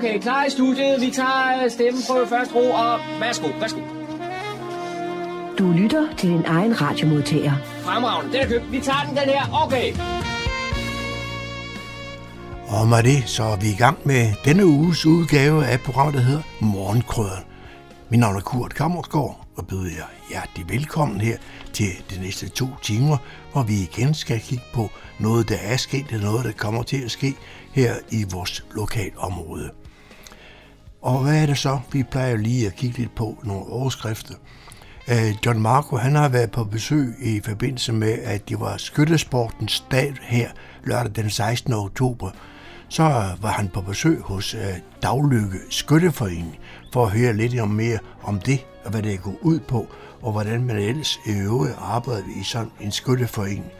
Okay, klar i studiet. Vi tager øh, stemmen på første ro, og værsgo, værsgo. Du lytter til din egen radiomodtager. Fremragende, den er købt. Vi tager den, den her. Okay. Og med det, så er vi i gang med denne uges udgave af programmet, der hedder Morgenkrøden. Mit navn er Kurt Kammersgaard, og byder jer hjertelig velkommen her til de næste to timer, hvor vi igen skal kigge på noget, der er sket, eller noget, der kommer til at ske her i vores lokalområde. Og hvad er det så? Vi plejer lige at kigge lidt på nogle overskrifter. Øh, John Marco han har været på besøg i forbindelse med, at det var skyttesportens dag her lørdag den 16. oktober. Så var han på besøg hos øh, Daglykke Skytteforening for at høre lidt om mere om det, og hvad det går ud på, og hvordan man ellers i øvrigt arbejder i sådan en skytteforening.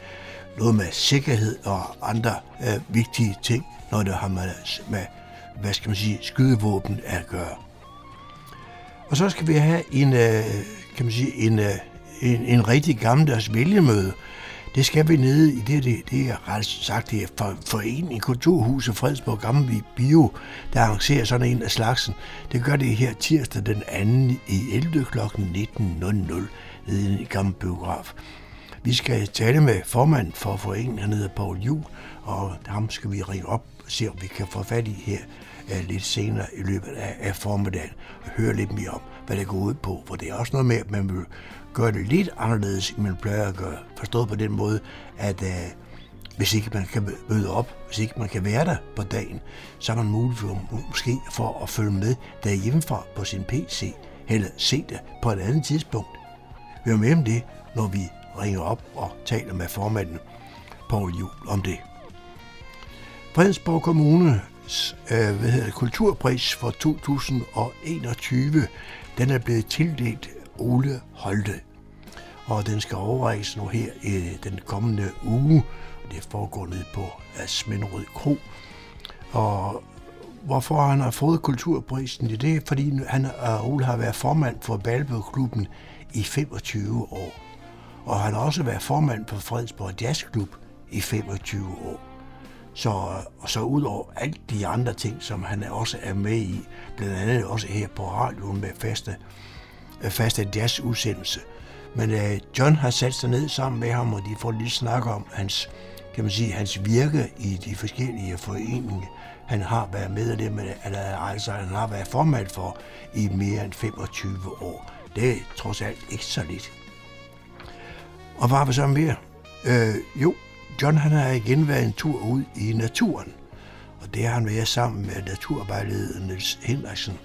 Noget med sikkerhed og andre øh, vigtige ting, når det har med, med hvad skal man sige, skydevåben at gøre. Og så skal vi have en, øh, kan man sige, en, øh, en, en rigtig gammeldags vælgemøde. Det skal vi nede i det, det, det er ret sagt, det er for, forening Kulturhuset Fredsborg Gammelvig Bio, der arrangerer sådan en af slagsen. Det gør det her tirsdag den 2. i 11. kl. 19.00 nede i Gamle Biograf. Vi skal tale med formanden for foreningen, han hedder Paul Juhl, og ham skal vi ringe op og se, om vi kan få fat i her øh, lidt senere i løbet af, af formiddagen og høre lidt mere om, hvad det går ud på. For det er også noget med, at man vil gøre det lidt anderledes, end man plejer at gøre. Forstået på den måde, at øh, hvis ikke man kan møde op, hvis ikke man kan være der på dagen, så er man mulig for, måske for at følge med derhjemmefra på sin PC, eller se det på et andet tidspunkt. Vi er med om det, når vi ringer op og taler med formanden Paul Juhl om det. Fredensborg Kommune øh, hvad hedder det, kulturpris for 2021, den er blevet tildelt Ole Holte. Og den skal overrækkes nu her i den kommende uge. Det foregår ned på Asmenrød Kro. Og hvorfor han har fået kulturprisen, det er fordi han, øh, Ole har været formand for Balbøklubben i 25 år. Og han har også været formand for Fredsborg Jazzklub i 25 år. Så, og så ud over alt de andre ting, som han også er med i, blandt andet også her på radioen med faste, øh, faste jazzudsendelse. Men øh, John har sat sig ned sammen med ham, og de får lige snak om hans, kan man sige, hans virke i de forskellige foreninger. Han har været medlem af, eller altså han har været formand for i mere end 25 år. Det er trods alt ikke så lidt. Og hvad har vi så mere? Øh, jo, John han har igen været en tur ud i naturen, og det har han været sammen med naturvejlederen Niels Henriksen.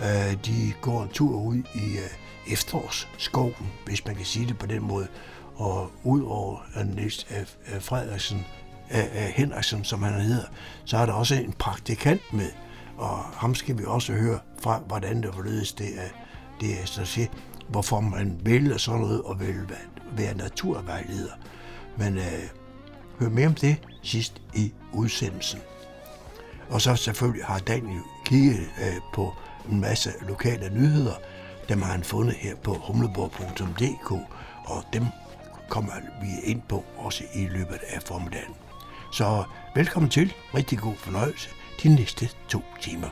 Øh, de går en tur ud i øh, efterårsskoven, hvis man kan sige det på den måde, og ud over øh, Niels Frederiksen, Henriksen, som han hedder, så er der også en praktikant med, og ham skal vi også høre fra, hvordan det forledes det er, det er så at sige, hvorfor man vælger sådan noget og vil være naturvejleder. Men øh, hør mere om det sidst i udsendelsen. Og så selvfølgelig har Daniel kigget øh, på en masse lokale nyheder. Dem har han fundet her på humleborg.dk, og dem kommer vi ind på også i løbet af formiddagen. Så velkommen til. Rigtig god fornøjelse de næste to timer.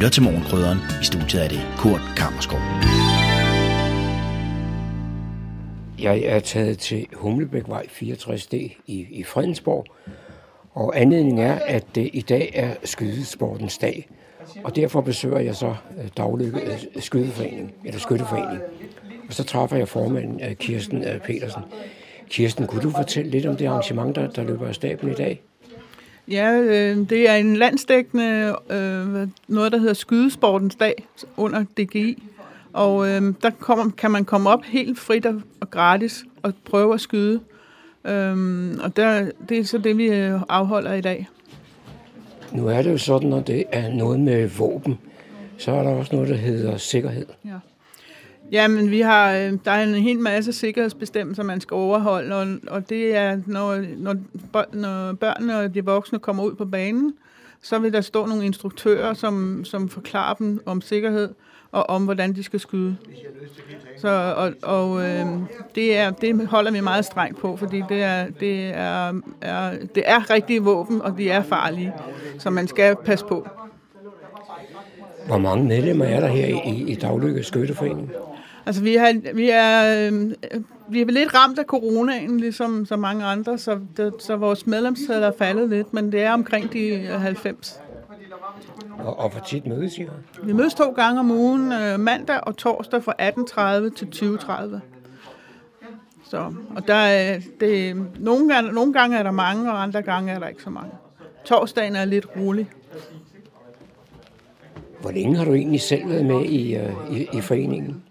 Lytter til Morgenkrydderen. I studiet er det Kurt Kammerskov. Jeg er taget til Humlebækvej 64D i, i Fredensborg, og anledningen er, at det i dag er skydesportens dag. Og derfor besøger jeg så øh, daglig øh, Skydeforening, eller Skytteforening. Og så træffer jeg formanden øh, Kirsten Petersen. Kirsten, kunne du fortælle lidt om det arrangement, der, der løber af staben i dag? Ja, øh, det er en landsdækkende øh, noget, der hedder Skydesportens dag under DGI. Og øh, der kommer, kan man komme op helt frit og, og gratis og prøve at skyde. Øh, og der, det er så det, vi øh, afholder i dag. Nu er det jo sådan, når det er noget med våben, så er der også noget, der hedder sikkerhed. Ja. Ja, men vi har, øh, der er en hel masse sikkerhedsbestemmelser, man skal overholde, og, og det er, når, når, når børnene og de voksne kommer ud på banen, så vil der stå nogle instruktører, som, som forklarer dem om sikkerhed og om, hvordan de skal skyde. Så, og og øh, det, er, det holder vi meget strengt på, fordi det er, det er, er, det er rigtige våben, og de er farlige, så man skal passe på. Hvor mange medlemmer er der her i, i Daglykke Skytteforening? Altså, vi, har, vi, er, øh, vi er lidt ramt af coronaen, ligesom så mange andre, så, det, så vores medlemstal er faldet lidt, men det er omkring de 90. Og, og hvor tit mødes I? Vi mødes to gange om ugen, øh, mandag og torsdag fra 18.30 til 20.30. Så, og der er, det, nogle, gange, nogle gange er der mange, og andre gange er der ikke så mange. Torsdagen er lidt rolig. Hvor længe har du egentlig selv været med i, uh, i, i foreningen?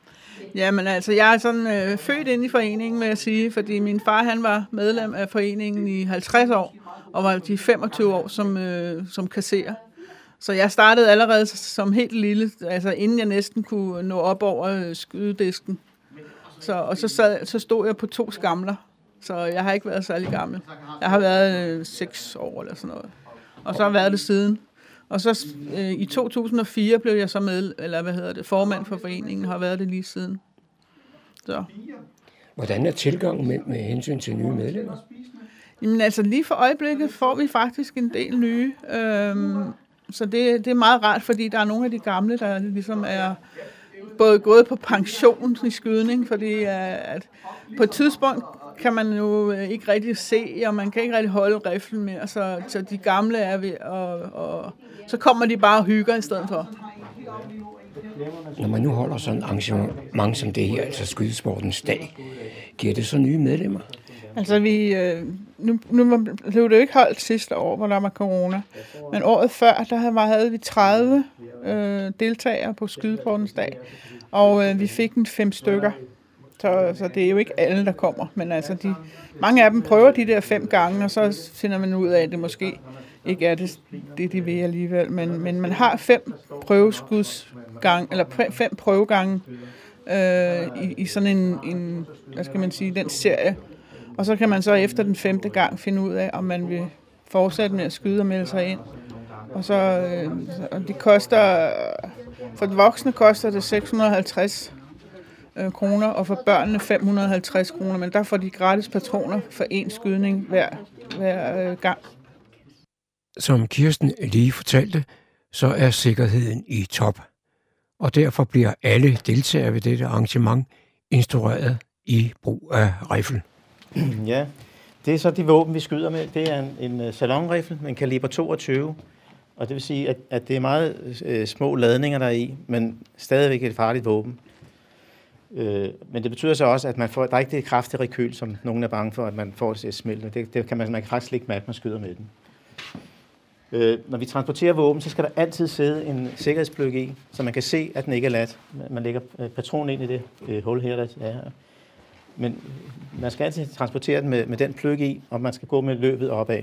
Jamen altså, jeg er sådan øh, født ind i foreningen, vil jeg sige, fordi min far han var medlem af foreningen i 50 år, og var de 25 år som, øh, som kasserer. Så jeg startede allerede som helt lille, altså inden jeg næsten kunne nå op over øh, skydedisken. Så, og så, sad, så stod jeg på to skamler, så jeg har ikke været særlig gammel. Jeg har været øh, 6 år eller sådan noget. Og så har jeg været det siden. Og så øh, i 2004 blev jeg så med, eller hvad hedder det, formand for foreningen, har været det lige siden. Så. Hvordan er tilgangen med, med hensyn til nye medlemmer? Jamen altså lige for øjeblikket får vi faktisk en del nye. Øhm, så det, det er meget rart, fordi der er nogle af de gamle, der ligesom er både gået på pension i skydning, fordi øh, at på et tidspunkt kan man jo øh, ikke rigtig se, og man kan ikke rigtig holde riflen mere, så, så de gamle er ved, og, og så kommer de bare og hygger i stedet for. Når man nu holder sådan en arrangement som det her, altså skydesportens dag, giver det så nye medlemmer? Altså vi, øh, nu, nu blev det jo ikke holdt sidste år, hvor der var corona, men året før, der havde, havde vi 30 øh, deltagere på skydesportens dag, og øh, vi fik en fem stykker. Så, så det er jo ikke alle, der kommer, men altså de, mange af dem prøver de der fem gange, og så finder man ud af, at det måske ikke er det, det de vil alligevel. Men, men man har fem prøveskudsgang, eller fem prøvegange øh, i, i sådan en, en, hvad skal man sige, den serie. Og så kan man så efter den femte gang finde ud af, om man vil fortsætte med at skyde og melde sig ind. Og så, øh, og det koster, for de voksne koster det 650 øh, kroner, og for børnene 550 kroner, men der får de gratis patroner for én skydning hver, hver øh, gang. Som Kirsten lige fortalte, så er sikkerheden i top, og derfor bliver alle deltagere ved dette arrangement instrueret i brug af rifle. Ja, det er så de våben, vi skyder med. Det er en, en øh, salonrifle med en kaliber 22, og det vil sige, at, at det er meget øh, små ladninger der er i, men stadigvæk et farligt våben. Øh, men det betyder så også, at man får, der er ikke det kraftige rekyl, som nogen er bange for, at man får det smelt. Det, det kan man, man kan faktisk ikke mærke, at man skyder med den. Øh, når vi transporterer våben, så skal der altid sidde en sikkerhedspløk i, så man kan se, at den ikke er lat. Man lægger øh, patronen ind i det øh, hul her, der er her. Men man skal altid transportere den med, med den pløk i, og man skal gå med løbet opad.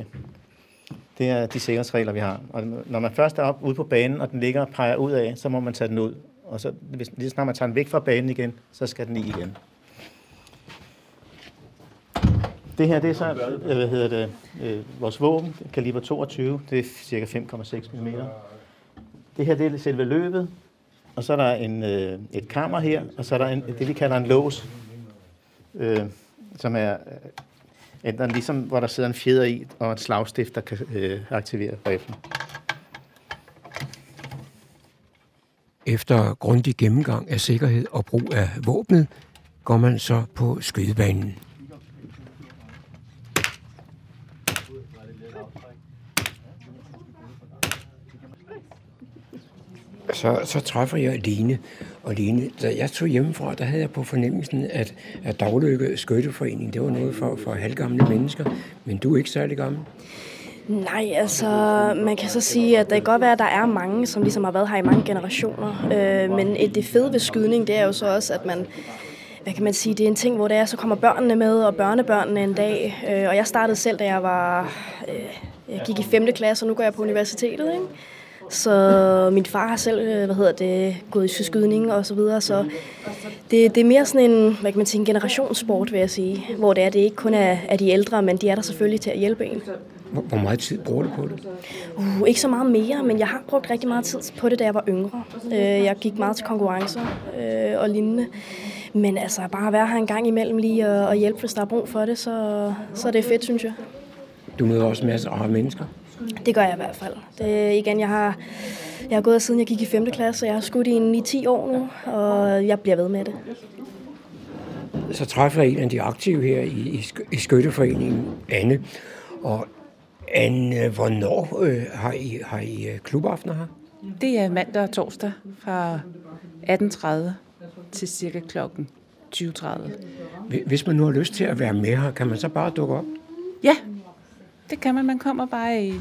Det er de sikkerhedsregler, vi har. Og når man først er op ude på banen, og den ligger og peger ud af, så må man tage den ud. Og så, hvis, lige snart man tager den væk fra banen igen, så skal den i igen. Det her, det er så, øh, hvad hedder det, øh, vores våben, kaliber 22, det er cirka 5,6 mm. Det her, det er selve løbet, og så er der en, øh, et kammer her, og så er der en, det, vi kalder en lås, øh, som er øh, enten ligesom, hvor der sidder en fjeder i, og et slagstift, der kan øh, aktivere riflen. Efter grundig gennemgang af sikkerhed og brug af våbnet, går man så på skydebanen. Så, så træffer jeg Line. Og Line, da jeg tog hjemmefra, der havde jeg på fornemmelsen, at, at Daglykke Skytteforening, det var noget for, for halvgamle mennesker. Men du er ikke særlig gammel. Nej, altså man kan så sige, at det kan godt være, at der er mange, som ligesom har været her i mange generationer. Øh, men det fede ved skydning, det er jo så også, at man hvad kan man sige, det er en ting, hvor det er, så kommer børnene med, og børnebørnene en dag. Øh, og jeg startede selv, da jeg var, øh, jeg gik i 5. klasse, og nu går jeg på universitetet, ikke? Så min far har selv, øh, hvad hedder det, gået i skydning og så videre, så det, det er mere sådan en, hvad kan man sige, en generationssport, vil jeg sige, hvor det er, det ikke kun er, er de ældre, men de er der selvfølgelig til at hjælpe en. Hvor, hvor meget tid bruger du på det? Uh, ikke så meget mere, men jeg har brugt rigtig meget tid på det, da jeg var yngre. Uh, jeg gik meget til konkurrencer uh, og lignende. Men altså, bare at være her en gang imellem lige og, og hjælpe, hvis der er brug for det, så, så er det fedt, synes jeg. Du møder også masser af mennesker? Det gør jeg i hvert fald. Det, igen, jeg har, jeg har gået siden jeg gik i 5. klasse, så jeg har skudt i 9-10 år nu, og jeg bliver ved med det. Så træffer jeg en af de aktive her i, i, i Skytteforeningen, Anne. Og Anne, hvornår øh, har I, har I øh, klubaftener her? Det er mandag og torsdag fra 18.30 til cirka klokken 20.30. Hvis man nu har lyst til at være med her, kan man så bare dukke op? Ja, det kan man. Man kommer bare i,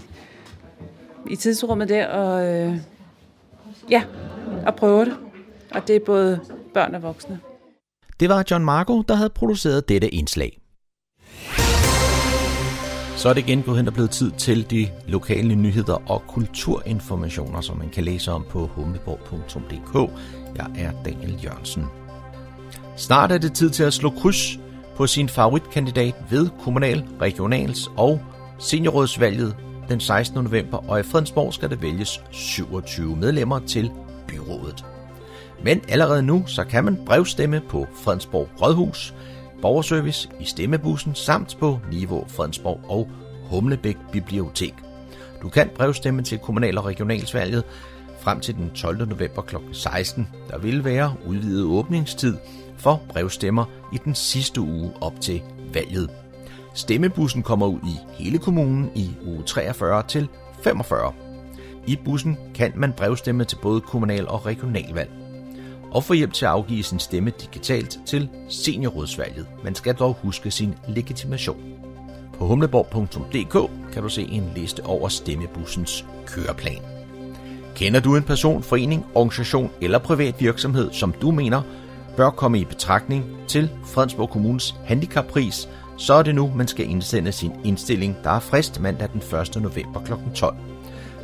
i tidsrummet der og, øh, ja, og prøver det. Og det er både børn og voksne. Det var John Marco, der havde produceret dette indslag. Så er det igen gået hen og blevet tid til de lokale nyheder og kulturinformationer, som man kan læse om på humleborg.dk. Jeg er Daniel Jørgensen. Snart er det tid til at slå kryds på sin favoritkandidat ved kommunal, regionals og seniorrådsvalget den 16. november, og i Fredensborg skal der vælges 27 medlemmer til byrådet. Men allerede nu så kan man brevstemme på Fredensborg Rådhus, borgerservice i stemmebussen samt på Niveau Fredensborg og Humlebæk Bibliotek. Du kan brevstemme til kommunal- og regionalsvalget frem til den 12. november kl. 16. Der vil være udvidet åbningstid for brevstemmer i den sidste uge op til valget. Stemmebussen kommer ud i hele kommunen i uge 43 til 45. I bussen kan man brevstemme til både kommunal- og regionalvalg og få hjælp til at afgive sin stemme digitalt til seniorrådsvalget. Man skal dog huske sin legitimation. På humleborg.dk kan du se en liste over stemmebussens køreplan. Kender du en person, forening, organisation eller privat virksomhed, som du mener bør komme i betragtning til Fredensborg Kommunes handicappris, så er det nu, man skal indsende sin indstilling, der er frist mandag den 1. november kl. 12.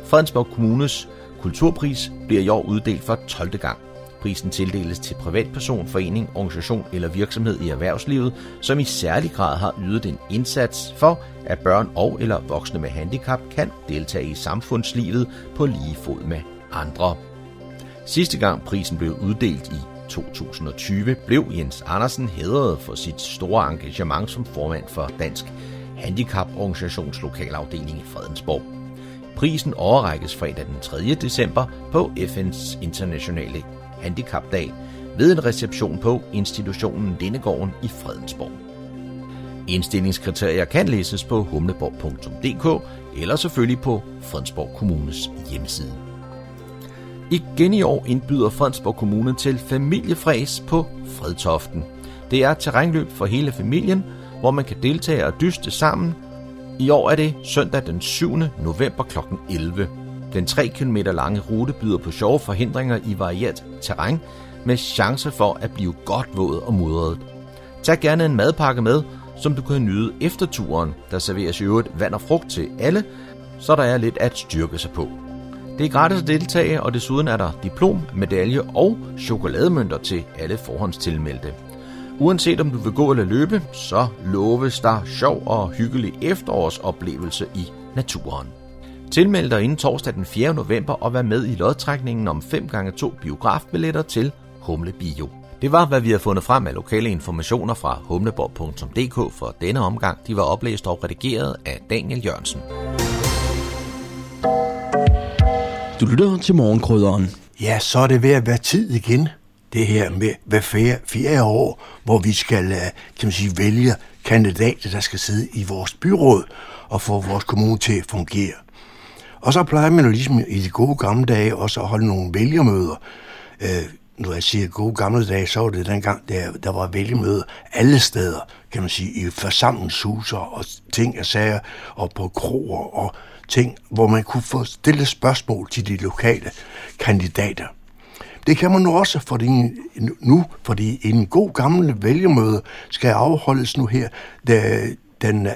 Fredensborg Kommunes kulturpris bliver i år uddelt for 12. gang. Prisen tildeles til privatperson, forening, organisation eller virksomhed i erhvervslivet, som i særlig grad har ydet en indsats for, at børn og eller voksne med handicap kan deltage i samfundslivet på lige fod med andre. Sidste gang prisen blev uddelt i 2020, blev Jens Andersen hædret for sit store engagement som formand for Dansk Handicaporganisations lokalafdeling i Fredensborg. Prisen overrækkes fredag den 3. december på FN's internationale handicapdag ved en reception på institutionen Lindegården i Fredensborg. Indstillingskriterier kan læses på humleborg.dk eller selvfølgelig på Fredensborg Kommunes hjemmeside. Igen i år indbyder Fredensborg Kommune til familiefræs på Fredtoften. Det er terrænløb for hele familien, hvor man kan deltage og dyste sammen. I år er det søndag den 7. november kl. 11. Den 3 km lange rute byder på sjove forhindringer i varieret terræn med chance for at blive godt våd og mudret. Tag gerne en madpakke med, som du kan nyde efter turen. Der serveres i øvrigt vand og frugt til alle, så der er lidt at styrke sig på. Det er gratis at deltage, og desuden er der diplom, medalje og chokolademønter til alle forhåndstilmeldte. Uanset om du vil gå eller løbe, så loves der sjov og hyggelig efterårsoplevelse i naturen. Tilmeld dig inden torsdag den 4. november og vær med i lodtrækningen om 5x2 biografbilletter til Humle Bio. Det var, hvad vi har fundet frem af lokale informationer fra humleborg.dk for denne omgang. De var oplæst og redigeret af Daniel Jørgensen. Du lytter til morgenkrydderen. Ja, så er det ved at være tid igen. Det her med hver fjerde, fjerde år, hvor vi skal øh, kan man sige, vælge kandidater, der skal sidde i vores byråd og få vores kommune til at fungere. Og så plejer man jo ligesom i de gode gamle dage også at holde nogle vælgermøder. Øh, når jeg siger gode gamle dage, så var det dengang, der, der var vælgermøder alle steder, kan man sige, i forsamlingshuser og ting og sager, og på kroer og ting, hvor man kunne få stillet spørgsmål til de lokale kandidater. Det kan man nu også fordi nu, fordi en god gammel vælgermøde skal afholdes nu her da, den 2.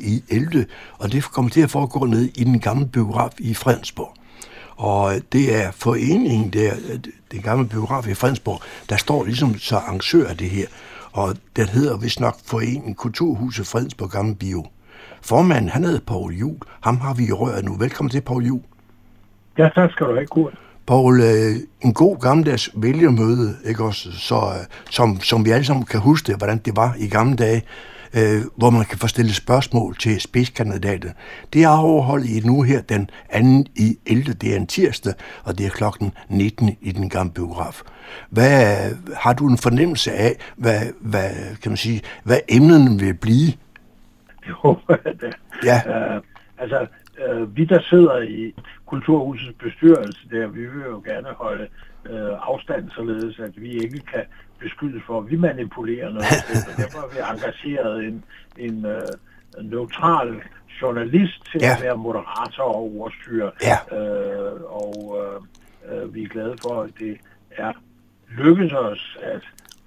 i 11. Og det kommer til at foregå ned i den gamle biograf i Fredensborg. Og det er foreningen der, den gamle biograf i Fredensborg, der står ligesom så arrangør af det her. Og den hedder vist nok Foreningen Kulturhuset Fredensborg Gamle Bio formanden, han hedder Poul Jul. Ham har vi i røret nu. Velkommen til, Poul Jul. Ja, tak skal du have, Kurt. Poul, øh, en god gammeldags vælgermøde, ikke også, så, øh, som, som vi alle sammen kan huske det, hvordan det var i gamle dage, øh, hvor man kan få stillet spørgsmål til spidskandidaten. Det er overholdt i nu her den 2. i 11. Det er en tirsdag, og det er klokken 19 i den gamle biograf. Hvad, har du en fornemmelse af, hvad, hvad, kan man sige, hvad emnerne vil blive? Det håber jeg da. Ja. Uh, altså, uh, vi der sidder i Kulturhusets bestyrelse der, vi vil jo gerne holde uh, afstand, således at vi ikke kan beskyldes for, at vi manipulerer noget. derfor har vi engageret en, en uh, neutral journalist til ja. at være moderator og ordstyre. Ja. Uh, og uh, uh, vi er glade for, at det er lykkedes os at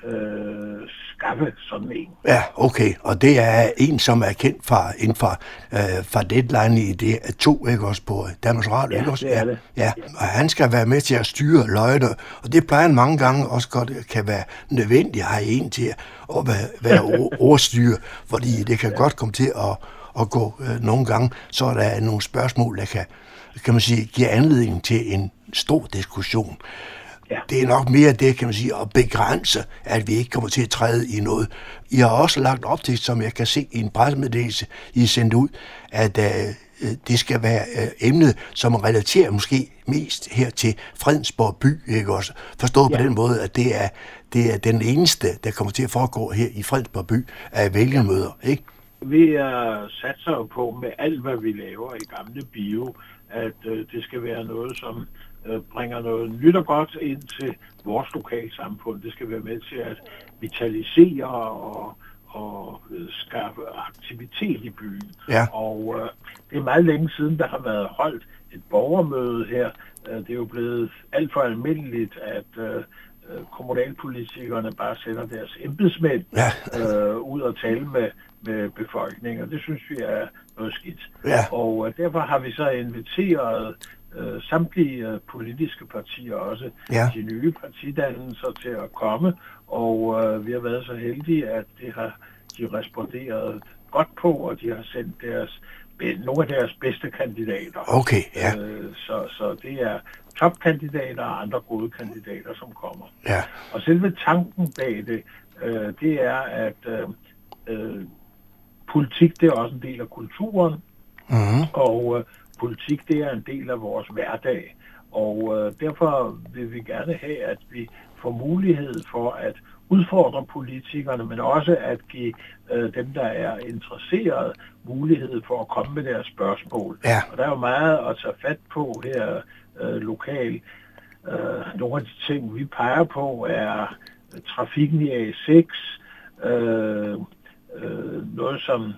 øh, skaffe sådan en. Ja, okay. Og det er en, som er kendt fra, inden for, øh, fra Deadline i det er to, ikke også, på Danmarks Radio, ja, ikke også? det er det. Ja, og han skal være med til at styre løgne, og det plejer han mange gange også godt kan være nødvendigt at have en til at være, være ordstyre, fordi det kan ja. godt komme til at, at gå øh, nogle gange, så er der nogle spørgsmål, der kan, kan man sige, give anledning til en stor diskussion. Ja. Det er nok mere det, kan man sige, at begrænse, at vi ikke kommer til at træde i noget. I har også lagt op til, som jeg kan se i en pressemeddelelse, I er sendt ud, at uh, det skal være uh, emnet, som relaterer måske mest her til Fredensborg by, ikke også? Forstået ja. på den måde, at det er, det er den eneste, der kommer til at foregå her i Fredensborg by af vælgermøder, ikke? Vi er satser jo på med alt, hvad vi laver i gamle bio, at uh, det skal være noget, som bringer noget nyt og godt ind til vores lokalsamfund. Det skal være med til at vitalisere og, og skabe aktivitet i byen. Ja. Og øh, det er meget længe siden, der har været holdt et borgermøde her. Det er jo blevet alt for almindeligt, at øh, kommunalpolitikerne bare sender deres embedsmænd ja. øh, ud og tale med, med befolkningen, og det synes vi er noget skidt. Ja. Og øh, derfor har vi så inviteret øh, samtlige øh, politiske partier, også ja. de nye partidannelser til at komme, og øh, vi har været så heldige, at det har de responderet godt på, og de har sendt deres nogle af deres bedste kandidater. Okay, ja. Øh, så, så det er topkandidater og andre gode kandidater, som kommer. Ja. Og selve tanken bag det, øh, det er, at øh, øh, politik, det er også en del af kulturen, mm-hmm. og øh, politik, det er en del af vores hverdag. Og øh, derfor vil vi gerne have, at vi får mulighed for at udfordre politikerne, men også at give øh, dem, der er interesseret, mulighed for at komme med deres spørgsmål. Ja. Og der er jo meget at tage fat på her øh, lokalt. Øh, nogle af de ting, vi peger på, er trafikken i A6, øh, øh, noget som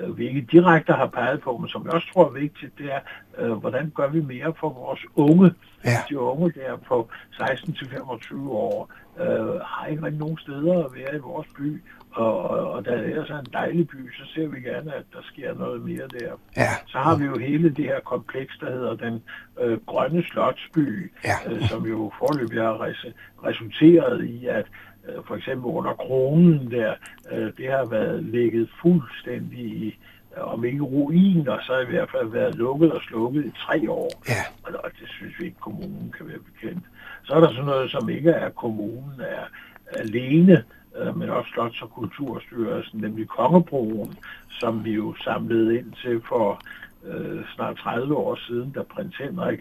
øh, vi ikke direkte har peget på, men som jeg også tror er vigtigt, det er, øh, hvordan gør vi mere for vores unge? Ja. De unge der på 16-25 år øh, har ikke rigtig nogen steder at være i vores by, og, og, og da det er så en dejlig by, så ser vi gerne, at der sker noget mere der. Ja. Så har vi jo hele det her kompleks, der hedder den øh, grønne slotsby, ja. øh, som jo forløbig har res- resulteret i, at øh, for eksempel under kronen der, øh, det har været ligget fuldstændig i, om ikke ruiner, så i hvert fald været lukket og slukket i tre år. Ja. Og det synes vi ikke, kommunen kan være bekendt. Så er der sådan noget, som ikke er kommunen er alene, øh, men også Slots- og Kulturstyrelsen, nemlig Kongebroen, som vi jo samlede ind til for øh, snart 30 år siden, da prins Henrik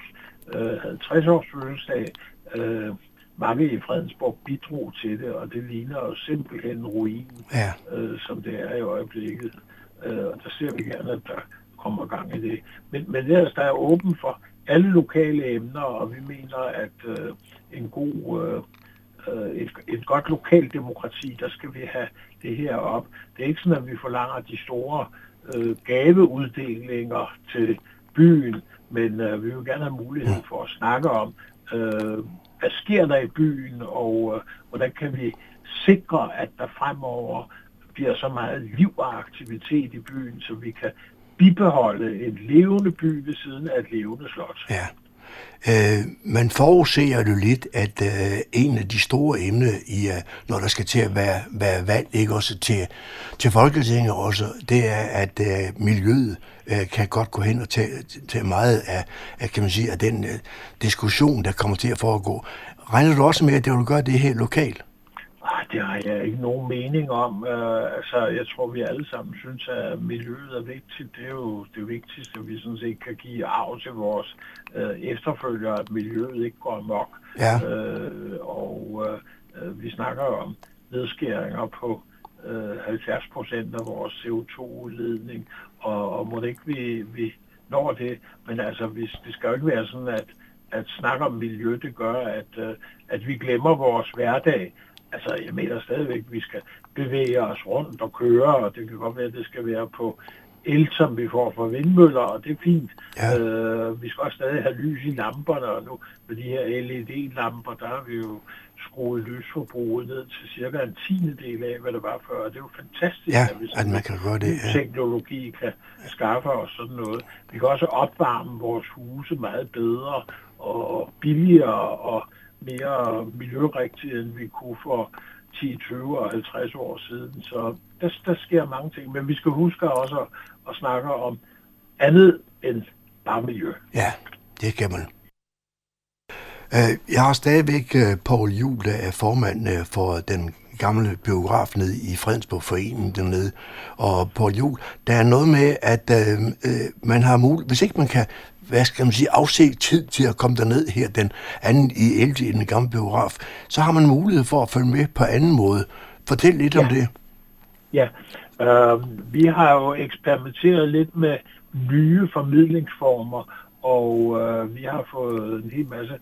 øh, havde 60 års fødselsdag. Øh, mange i Fredensborg bidrog til det, og det ligner jo simpelthen en ruin, ja. øh, som det er i øjeblikket. Øh, og der ser vi gerne, at der kommer gang i det. Men, men ellers, der er åben for alle lokale emner, og vi mener, at øh, en god, øh, et, et godt lokalt demokrati, der skal vi have det her op. Det er ikke sådan, at vi forlanger de store øh, gaveuddelinger til byen, men øh, vi vil gerne have mulighed for at snakke om, øh, hvad sker der i byen, og øh, hvordan kan vi sikre, at der fremover bliver så meget liv og aktivitet i byen, så vi kan bibeholde en levende by ved siden af et levende slot. Ja. Øh, man forudser jo lidt, at øh, en af de store emner, i, øh, når der skal til at være, være valg, ikke også til, til Folketinget også, det er, at øh, miljøet øh, kan godt gå hen og tage, tage meget af, af, kan man sige, af den øh, diskussion, der kommer til at foregå. Regner du også med, at det vil gøre det her lokalt? Ah, det har jeg ikke nogen mening om. Uh, altså, jeg tror, vi alle sammen synes, at miljøet er vigtigt. Det er jo det vigtigste, vi sådan set kan give arv til vores uh, efterfølgere, at miljøet ikke går amok. Ja. Uh, og uh, vi snakker om nedskæringer på uh, 70 procent af vores CO2-udledning, og, og må det ikke vi, vi når det. Men altså, hvis, det skal jo ikke være sådan, at at snakke om miljø, det gør, at, uh, at vi glemmer vores hverdag. Altså, jeg mener stadigvæk, at vi skal bevæge os rundt og køre, og det kan godt være, at det skal være på el, som vi får fra vindmøller, og det er fint. Ja. Øh, vi skal også stadig have lys i lamperne, og nu med de her LED-lamper, der har vi jo skruet lysforbruget ned til cirka en tiende del af, hvad det var før. Det er jo fantastisk, ja, at vi at man kan gøre det, ja. teknologi kan skaffe os sådan noget. Vi kan også opvarme vores huse meget bedre og billigere og mere miljørigtigt, end vi kunne for 10, 20 og 50 år siden. Så der, der sker mange ting. Men vi skal huske også at, at snakke om andet end bare miljø. Ja, det kan man. Øh, jeg har stadigvæk øh, Paul Juhl, der er formand øh, for den gamle biograf nede i Fredensborg Foreningen dernede. Og Paul Juhl, der er noget med, at øh, man har mulighed, hvis ikke man kan hvad skal man sige, afse tid til at komme derned her den anden i 11. i den gamle biograf, så har man mulighed for at følge med på anden måde. Fortæl lidt ja. om det. Ja, øh, vi har jo eksperimenteret lidt med nye formidlingsformer, og øh, vi har fået en hel masse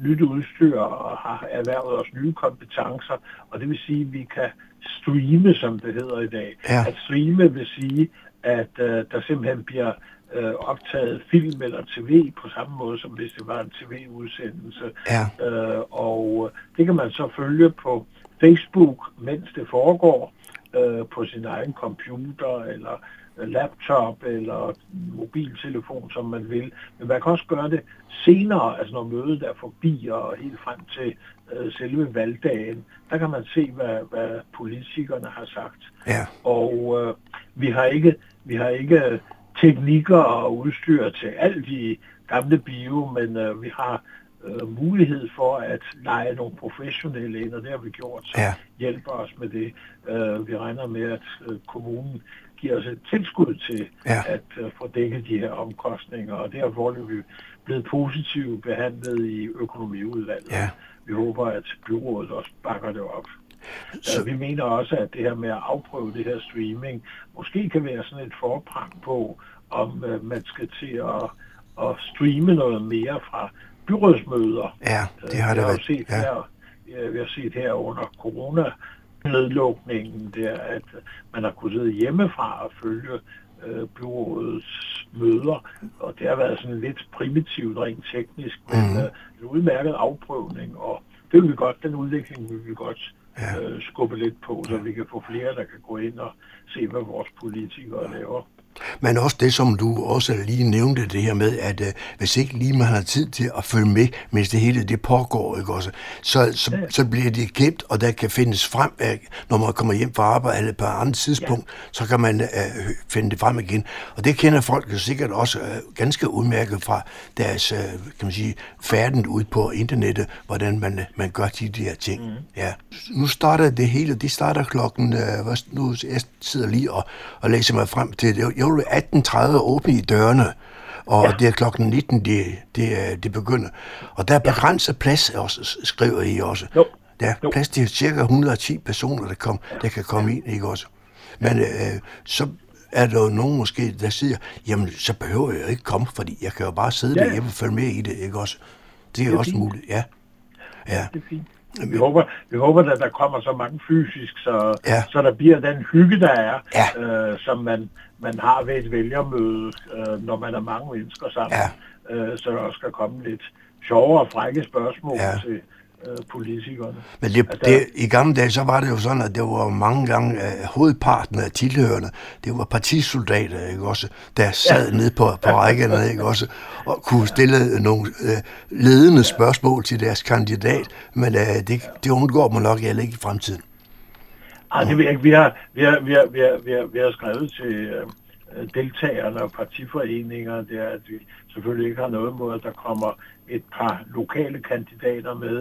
nyt udstyr og har erhvervet os nye kompetencer, og det vil sige, at vi kan streame, som det hedder i dag. Ja. At streame vil sige, at øh, der simpelthen bliver øh, optaget film eller tv på samme måde, som hvis det var en tv-udsendelse. Ja. Øh, og det kan man så følge på Facebook, mens det foregår, øh, på sin egen computer eller laptop eller mobiltelefon, som man vil. Men man kan også gøre det senere, altså når mødet er forbi og helt frem til øh, selve valgdagen. Der kan man se, hvad, hvad politikerne har sagt. Ja. Og øh, vi har ikke, vi har ikke teknikker og udstyr til alt de gamle bio, men øh, vi har øh, mulighed for at lege nogle professionelle ind, og det har vi gjort, så ja. hjælper os med det. Øh, vi regner med, at øh, kommunen giver os et tilskud til ja. at øh, få dækket de her omkostninger, og det er vi blevet positivt behandlet i økonomiudvalget. Ja. Vi håber, at byrådet også bakker det op. Så... Vi mener også, at det her med at afprøve det her streaming, måske kan være sådan et forprang på, om øh, man skal til at, at streame noget mere fra byrådsmøder. Ja, det har øh, det været. Set ja. her, vi har set her under corona nedlukningen der, at man har kunnet sidde hjemmefra og følge øh, byrådets møder, og det har været sådan lidt primitivt rent teknisk, men Mhm. øh, en udmærket afprøvning, og det vil vi godt, den udvikling vil vi godt Ja. øh, skubbe lidt på, så vi kan få flere, der kan gå ind og se, hvad vores politikere laver. Men også det, som du også lige nævnte, det her med, at uh, hvis ikke lige man har tid til at følge med, mens det hele det pågår, ikke også, så, så, ja. så bliver det gemt, og der kan findes frem, uh, når man kommer hjem fra arbejde eller på et andet tidspunkt, ja. så kan man uh, finde det frem igen. Og det kender folk jo sikkert også uh, ganske udmærket fra deres, uh, kan man sige, færden ud på internettet, hvordan man, man gør de der ting. Mm. Ja. Nu starter det hele, det starter klokken, hvad, nu jeg sidder lige og, og læser mig frem til det, jo 18.30 åbne i dørene, og ja. det er klokken 19, det, det, det begynder. Og der er begrænset plads, også, skriver I også. Jo. Der er jo. plads til cirka 110 personer, der, kom, der kan komme ind, ikke også? Men øh, så er der jo nogen måske, der siger, jamen så behøver jeg ikke komme, fordi jeg kan jo bare sidde ja. derhjemme og følge med i det, ikke også? Det er, det er også fint. muligt, ja. Ja, det er fint. Vi håber, vi håber at der kommer så mange fysisk, så, ja. så der bliver den hygge, der er, ja. øh, som man, man har ved et vælgermøde, øh, når man er mange mennesker sammen. Ja. Øh, så der også skal komme lidt sjovere og frække spørgsmål ja. til øh, politikerne. Men det, At det, i gamle dage, så var det jo sådan, at det var mange gange uh, hovedparten af tilhørende, det var partisoldater, ikke også, der sad ja. nede på, på rækkerne, ikke også, og kunne stille nogle uh, ledende spørgsmål til deres kandidat, men uh, det, det undgår man nok heller ikke i fremtiden. Ej, det ved jeg ikke. Vi har, vi har, vi har, vi har, vi har, vi har skrevet til øh, deltagerne og partiforeninger, det er, at vi selvfølgelig ikke har noget mod, at der kommer et par lokale kandidater med.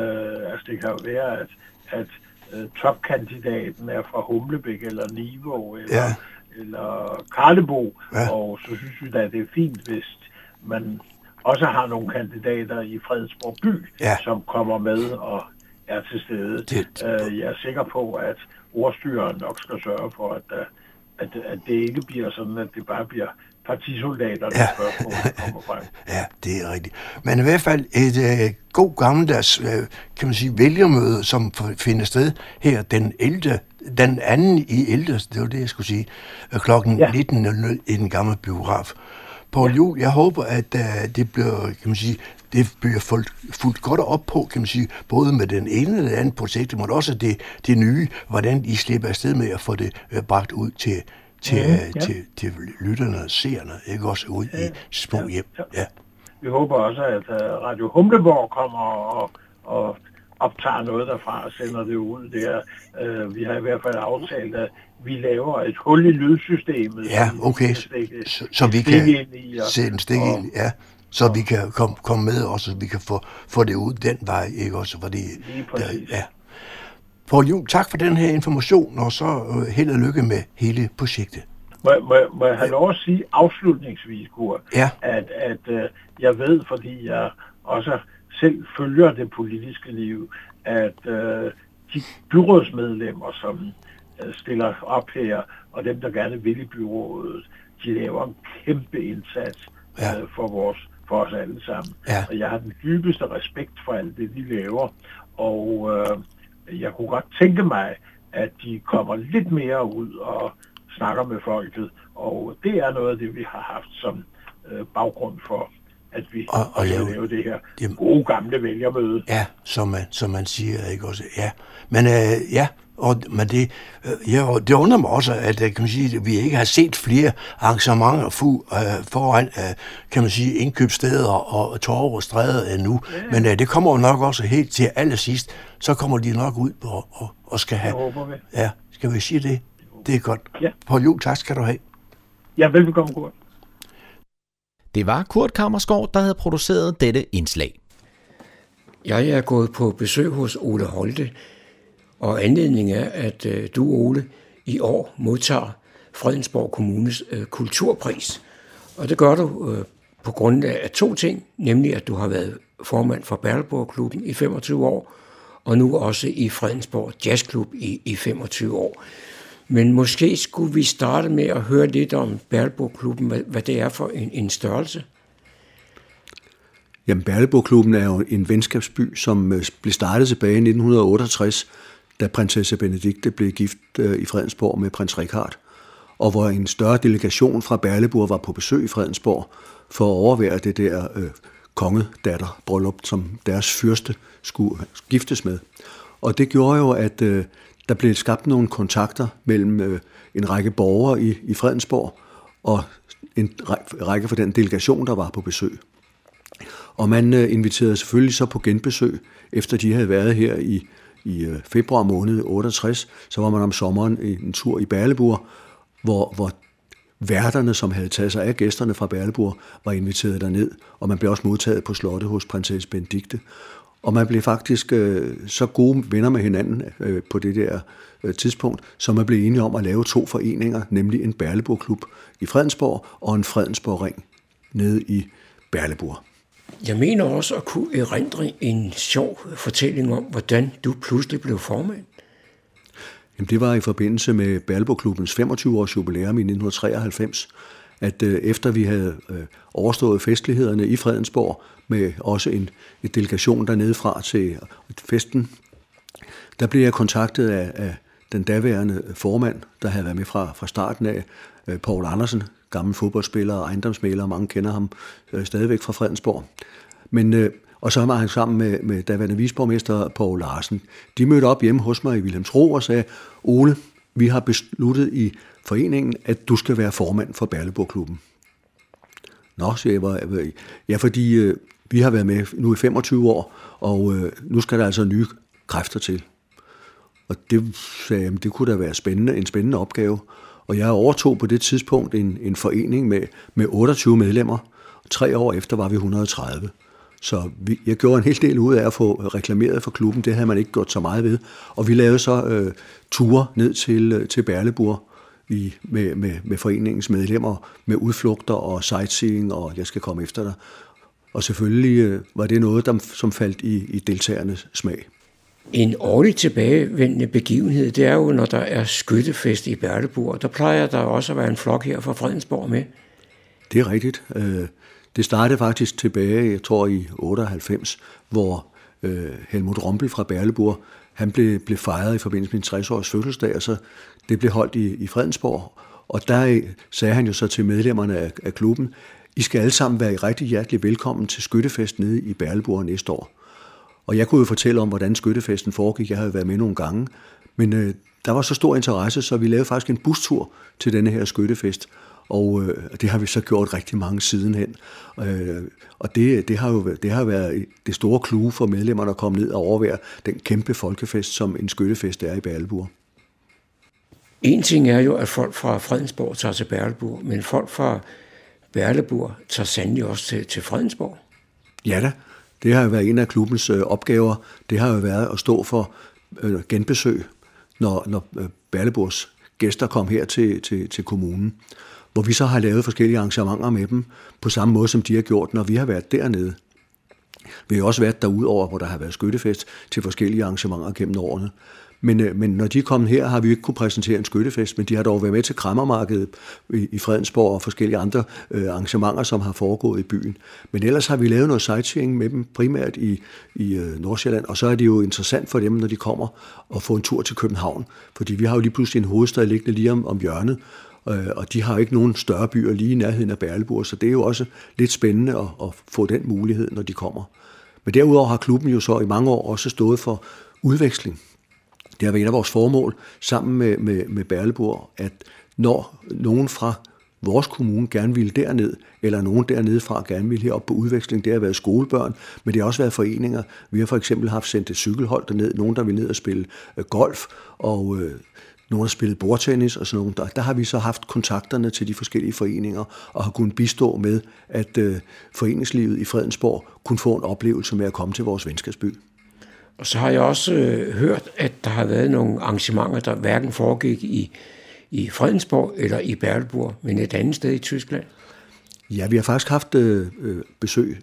Øh, altså det kan jo være, at, at øh, topkandidaten er fra Humlebæk eller Niveau eller, Ja. eller Karlebo, Ja. og så synes vi da, at det er fint, hvis man også har nogle kandidater i Fredensborg by, Ja. som kommer med og er til stede. Det- Øh, jeg er sikker på, at ordstyreren nok skal sørge for, at, at, at det ikke bliver sådan, at det bare bliver partisoldater, Ja. spørgsmål kommer frem. Ja, det er rigtigt. Men i hvert fald et øh, god gammeldags, øh, kan man sige, vælgermøde, som finder sted her den 11. Den anden i 11. Det var det, jeg skulle sige. øh, Klokken Ja. 19.00 i den gamle biograf. Paul Juhl, jeg håber, at uh, det bliver, kan man sige, det bliver fuldt, fuldt godt op på, kan man sige, både med den ene og den anden projekt, men også det, det nye, hvordan I slipper afsted med at få det uh, bragt ud til, til, Mhm, ja, ja. til, til lytterne og seerne, ikke også ud i små hjem. Ja. Vi håber også, at uh, Radio Humleborg kommer og, og optager noget derfra og sender det ud der. Uh, vi har i hvert fald aftalt, at vi laver et hul i lydsystemet. Ja, som vi okay. kan Så, så vi kan ind i, og- sætte en stik ind, ja. Så vi kan komme kom med også, så vi kan få, få det ud den vej, ikke også? Fordi, præcis. ja. Paul Juhl, tak for den her information, og så øh, held og lykke med hele projektet. Må, må, må jeg have lov at sige afslutningsvis, Kurt, Ja. at, at uh, jeg ved, fordi jeg også selv følger det politiske liv, at uh, de byrådsmedlemmer, som uh, stiller op her, og dem, der gerne vil i byrådet, de laver en kæmpe indsats Ja. uh, for, vores, for os alle sammen. Ja. Og jeg har den dybeste respekt for alt det, de laver, og uh, jeg kunne godt tænke mig, at de kommer lidt mere ud og snakker med folket, og det er noget af det, vi har haft som øh, baggrund for, at vi Og- og lave- lave det her Jamen- gode gamle vælgermøde. Ja, som man, som man siger, ikke også? Ja, men øh, ja, og, men det, øh, ja, og det undrer mig også, at øh, kan man sige, at vi ikke har set flere arrangementer fu, øh, foran, øh, kan man sige, indkøbssteder og torv og stræder endnu. Ja. Men øh, det kommer jo nok også helt til allersidst, så kommer de nok ud og, og, og skal have... Ja, skal vi sige det? Det er godt. Ja. Paul Juhl, tak skal du have. Ja, velbekomme, Kurt. Det var Kurt Kammersgaard, der havde produceret dette indslag. Jeg er gået på besøg hos Ole Holte, og anledningen er, at øh, du, Ole, i år modtager Fredensborg Kommunes øh, kulturpris. Og det gør du øh, på grund af to ting, nemlig at du har været formand for Berleborg-klubben i 25 år, og nu også i Fredensborg Jazzklub i, i 25 år. Men måske skulle vi starte med at høre lidt om Berleborg-klubben, hvad, hvad det er for en, en størrelse. Jamen, Berleborg-klubben er jo en venskabsby, som øh, blev startet tilbage i 1968, da prinsesse Benedikte blev gift øh, i Fredensborg med prins Richard, og hvor en større delegation fra Berleburg var på besøg i Fredensborg for at overvære det der øh, kongedatter-bryllup, som deres fyrste skulle giftes med. Og det gjorde jo, at øh, der blev skabt nogle kontakter mellem øh, en række borgere i, i Fredensborg og en række fra den delegation, der var på besøg. Og man øh, inviterede selvfølgelig så på genbesøg, efter de havde været her i, i øh, februar måned 68, så var man om sommeren en tur i Berleburg, hvor, hvor værterne, som havde taget sig af gæsterne fra Berleburg, var inviteret derned, og man blev også modtaget på slottet hos prinsesse Benedikte. Og man blev faktisk øh, så gode venner med hinanden øh, på det der øh, tidspunkt, så man blev enige om at lave to foreninger, nemlig en Berleburg-klub i Fredensborg og en Fredensborg-ring nede i Berleburg. Jeg mener også at kunne erindre en sjov fortælling om, hvordan du pludselig blev formand. Jamen, det var i forbindelse med Balbo-klubbens 25-års jubilæum i 1993, at øh, efter vi havde øh, overstået festlighederne i Fredensborg, med også en, en delegation dernede fra til festen, der blev jeg kontaktet af, af den daværende formand, der havde været med fra, fra starten af, øh, Paul Andersen, gammel fodboldspiller og ejendomsmaler, mange kender ham øh, stadigvæk fra Fredensborg. Men, øh, Og så var han sammen med, med daværende visborgmester Poul Larsen. De mødte op hjemme hos mig i Wilhelmsro og sagde, Ole, vi har besluttet i foreningen, at du skal være formand for Berleborg-klubben. Nå, siger jeg, ja, fordi øh, vi har været med nu i 25 år, og øh, nu skal der altså nye kræfter til. Og det sagde jeg, det kunne da være spændende, en spændende opgave. Og jeg overtog på det tidspunkt en, en forening med, med 28 medlemmer. Tre år efter var vi 130. Så vi, jeg gjorde en hel del ud af at få reklameret for klubben. Det havde man ikke gjort så meget ved. Og vi lavede så øh, ture ned til, øh, til Berleburg i, med, med, med foreningens medlemmer, med udflugter og sightseeing, og jeg skal komme efter dig. Og selvfølgelig øh, var det noget, der, som faldt i, i deltagernes smag. En årligt tilbagevendende begivenhed, det er jo, når der er skyttefest i Berleburg. Der plejer der også at være en flok her fra Fredensborg med. Det er rigtigt. Øh, det startede faktisk tilbage, jeg tror i 98, hvor øh, Helmut Rompel fra Berleburg, han blev, blev fejret i forbindelse med en 60-års fødselsdag, og så det blev holdt i, i Fredensborg. Og der øh, sagde han jo så til medlemmerne af, af klubben, I skal alle sammen være rigtig hjertelig velkommen til skyttefest nede i Berleburg næste år. Og jeg kunne jo fortælle om, hvordan skyttefesten foregik. Jeg havde været med nogle gange. Men øh, der var så stor interesse, så vi lavede faktisk en bustur til denne her skyttefest. Og øh, det har vi så gjort rigtig mange sidenhen. Øh, og det, det, har jo det har været det store klue for medlemmerne at komme ned og overvære den kæmpe folkefest, som en skyttefest er i Berleburg. En ting er jo, at folk fra Fredensborg tager til Berleburg, men folk fra Berleburg tager sandelig også til, til Fredensborg. Ja da, det har jo været en af klubbens øh, opgaver. Det har jo været at stå for øh, genbesøg, når, når øh, Berleburgs gæster kom her til, til, til kommunen. Hvor vi så har lavet forskellige arrangementer med dem, på samme måde som de har gjort, når vi har været dernede. Vi har også været derudover, hvor der har været skyttefest til forskellige arrangementer gennem årene. Men, øh, men når de er kommet her, har vi ikke kunne præsentere en skyttefest, men de har dog været med til krammermarkedet i, i Fredensborg og forskellige andre øh, arrangementer, som har foregået i byen. Men ellers har vi lavet noget sightseeing med dem, primært i, i øh, Nordsjælland, og så er det jo interessant for dem, når de kommer og får en tur til København, fordi vi har jo lige pludselig en hovedstad liggende lige om, om hjørnet, øh, og de har ikke nogen større byer lige i nærheden af Berleburg, så det er jo også lidt spændende at, at få den mulighed, når de kommer. Men derudover har klubben jo så i mange år også stået for udveksling. Det har været et af vores formål sammen med, med, med Berleborg, at når nogen fra vores kommune gerne ville derned, eller nogen dernede fra gerne ville herop på udveksling. Det har været skolebørn, men det har også været foreninger. Vi har for eksempel haft sendt et cykelhold derned, nogen der vil ned og spille øh, golf, og øh, nogen har spillet bordtennis og sådan noget. Der, der har vi så haft kontakterne til de forskellige foreninger, og har kunnet bistå med, at øh, foreningslivet i Fredensborg kunne få en oplevelse med at komme til vores venskabsby. Og så har jeg også øh, hørt, at der har været nogle arrangementer, der hverken foregik i, i Fredensborg eller i Berleburg, men et andet sted i Tyskland. Ja, vi har faktisk haft øh, øh besøg,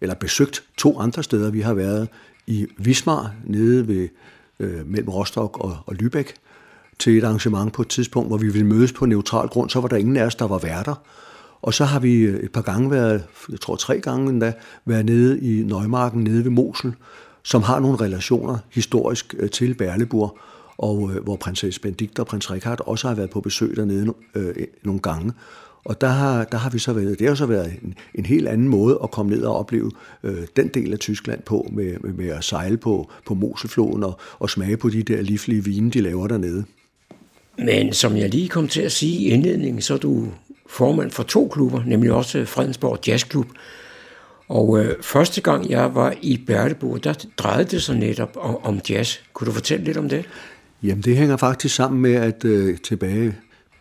eller besøgt to andre steder. Vi har været i Vismar, nede ved, øh, mellem Rostock og, og Lübeck, til et arrangement på et tidspunkt, hvor vi ville mødes på neutral grund. Så var der ingen af os, der var værter. Og så har vi øh, et par gange været, jeg tror tre gange endda, været nede i Neumarken, nede ved Mosel, som har nogle relationer historisk øh, til Berleburg, og øh, hvor prinsesse Benedikt og prins Richard også har været på besøg dernede øh, nogle gange. Og der har, der har vi så været, det har så været en, en helt anden måde at komme ned og opleve øh, den del af Tyskland på, med, med, med at sejle på, på Moselfloden og, og smage på de der livlige vine, de laver dernede. Men som jeg lige kom til at sige i indledningen, så er du formand for to klubber, nemlig også Fredensborg Jazzklub, og øh, første gang jeg var i Berleburg, der drejede det sig netop om, om jazz. Kunne du fortælle lidt om det? Jamen det hænger faktisk sammen med, at øh, tilbage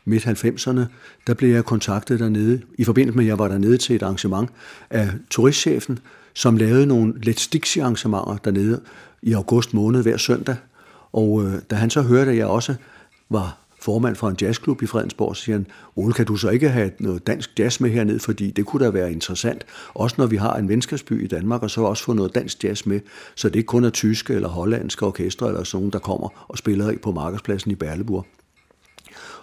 midt 90'erne, der blev jeg kontaktet dernede, i forbindelse med, at jeg var dernede til et arrangement af turistchefen, som lavede nogle lidt stixi arrangementer dernede i august måned hver søndag. Og øh, da han så hørte, at jeg også var formand for en jazzklub i Fredensborg, så siger han, Ole, kan du så ikke have noget dansk jazz med herned, fordi det kunne da være interessant, også når vi har en venskabsby i Danmark, og så også få noget dansk jazz med, så det ikke kun er tyske eller hollandske orkestre eller sådan der kommer og spiller på markedspladsen i Berleburg.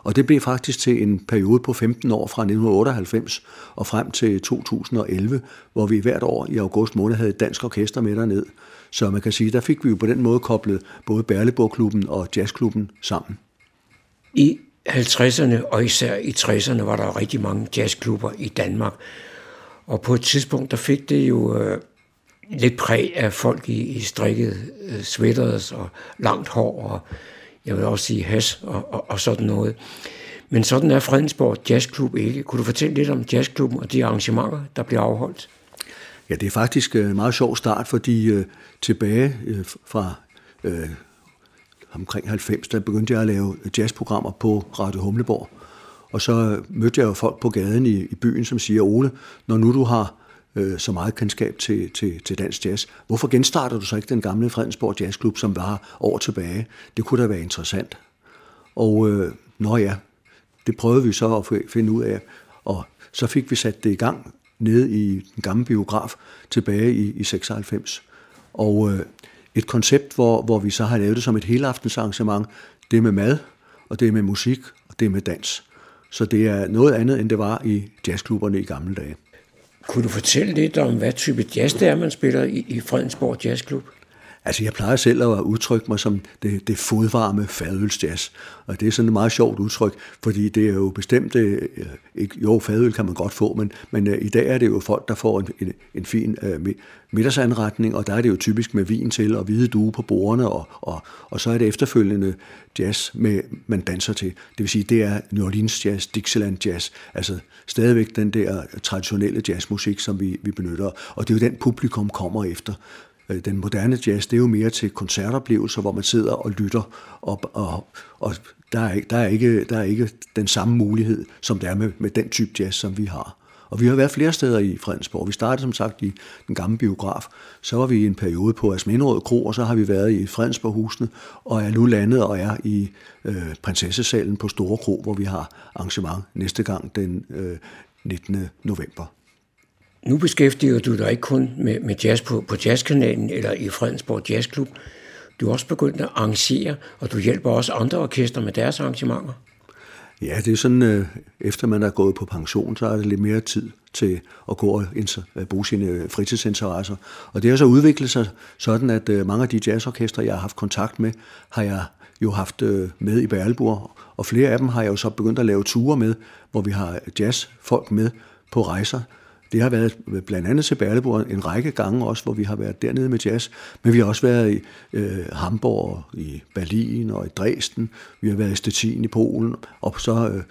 Og det blev faktisk til en periode på 15 år fra 1998 og frem til 2011, hvor vi hvert år i august måned havde et dansk orkester med derned. Så man kan sige, der fik vi jo på den måde koblet både Berleburg-klubben og jazzklubben sammen. I 50'erne og især i 60'erne var der rigtig mange jazzklubber i Danmark. Og på et tidspunkt, der fik det jo øh, lidt præg af folk i, i strikket øh, sweaters og langt hår og jeg vil også sige has og, og, og sådan noget. Men sådan er Fredensborg Jazzklub ikke. Kunne du fortælle lidt om jazzklubben og de arrangementer, der bliver afholdt? Ja, det er faktisk en meget sjov start, fordi øh, tilbage øh, fra øh, omkring 90, der begyndte jeg at lave jazzprogrammer på Radio Humleborg. Og så mødte jeg jo folk på gaden i, i byen, som siger, Ole, når nu du har øh, så meget kendskab til, til, til dansk jazz, hvorfor genstarter du så ikke den gamle Fredensborg Jazzklub, som var år tilbage? Det kunne da være interessant. Og øh, nå ja, det prøvede vi så at finde ud af, og så fik vi sat det i gang nede i den gamle biograf tilbage i, i 96. Og øh, et koncept, hvor, hvor vi så har lavet det som et helaftensarrangement, det er med mad, og det er med musik, og det er med dans. Så det er noget andet, end det var i jazzklubberne i gamle dage. Kunne du fortælle lidt om, hvad type jazz det er, man spiller i, i Fredensborg Jazzklub? Altså, jeg plejer selv at udtrykke mig som det, det fodvarme fadølsjazz. Og det er sådan et meget sjovt udtryk, fordi det er jo bestemt, øh, ikke, jo, fadøl kan man godt få, men, men øh, i dag er det jo folk, der får en, en, en fin øh, middagsanretning, og der er det jo typisk med vin til og hvide due på bordene, og, og, og så er det efterfølgende jazz, med, man danser til. Det vil sige, det er New Orleans jazz, Dixieland jazz, altså stadigvæk den der traditionelle jazzmusik, som vi, vi benytter, og det er jo den publikum kommer efter. Øh, den moderne jazz, det er jo mere til koncertoplevelser, hvor man sidder og lytter, og, og, og der, er, der, er ikke, der er ikke den samme mulighed, som der er med, med den type jazz, som vi har. Og vi har været flere steder i Fredensborg. Vi startede som sagt i den gamle biograf. Så var vi i en periode på Asminderød Kro, og så har vi været i Fredensborghusene, og er nu landet og er i øh, Prinsessesalen på Store Kro, hvor vi har arrangement næste gang den øh, 19. november. Nu beskæftiger du dig ikke kun med, med jazz på, på Jazzkanalen eller i Fredensborg Jazzklub. Du er også begyndt at arrangere, og du hjælper også andre orkester med deres arrangementer. Ja, det er sådan, øh, efter man er gået på pension, så er det lidt mere tid til at gå og øh, bruge sine fritidsinteresser. Og det har så udviklet sig sådan, at øh, mange af de jazzorkestre, jeg har haft kontakt med, har jeg jo haft øh, med i Berleborg, og flere af dem har jeg jo så begyndt at lave ture med, hvor vi har jazzfolk med på rejser, det har været blandt andet til Berleborg en række gange også, hvor vi har været dernede med jazz, men vi har også været i øh, Hamburg, i Berlin og i Dresden, vi har været i Stettin i Polen, og så øh,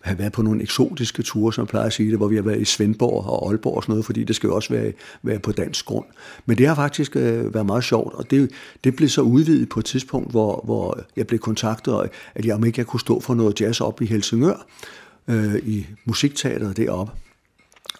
have været på nogle eksotiske ture, som jeg plejer at sige det, hvor vi har været i Svendborg og Aalborg og sådan noget, fordi det skal jo også være, være på dansk grund. Men det har faktisk øh, været meget sjovt, og det, det blev så udvidet på et tidspunkt, hvor, hvor jeg blev kontaktet, at jeg om ikke jeg kunne stå for noget jazz op i Helsingør, øh, i musikteateret deroppe.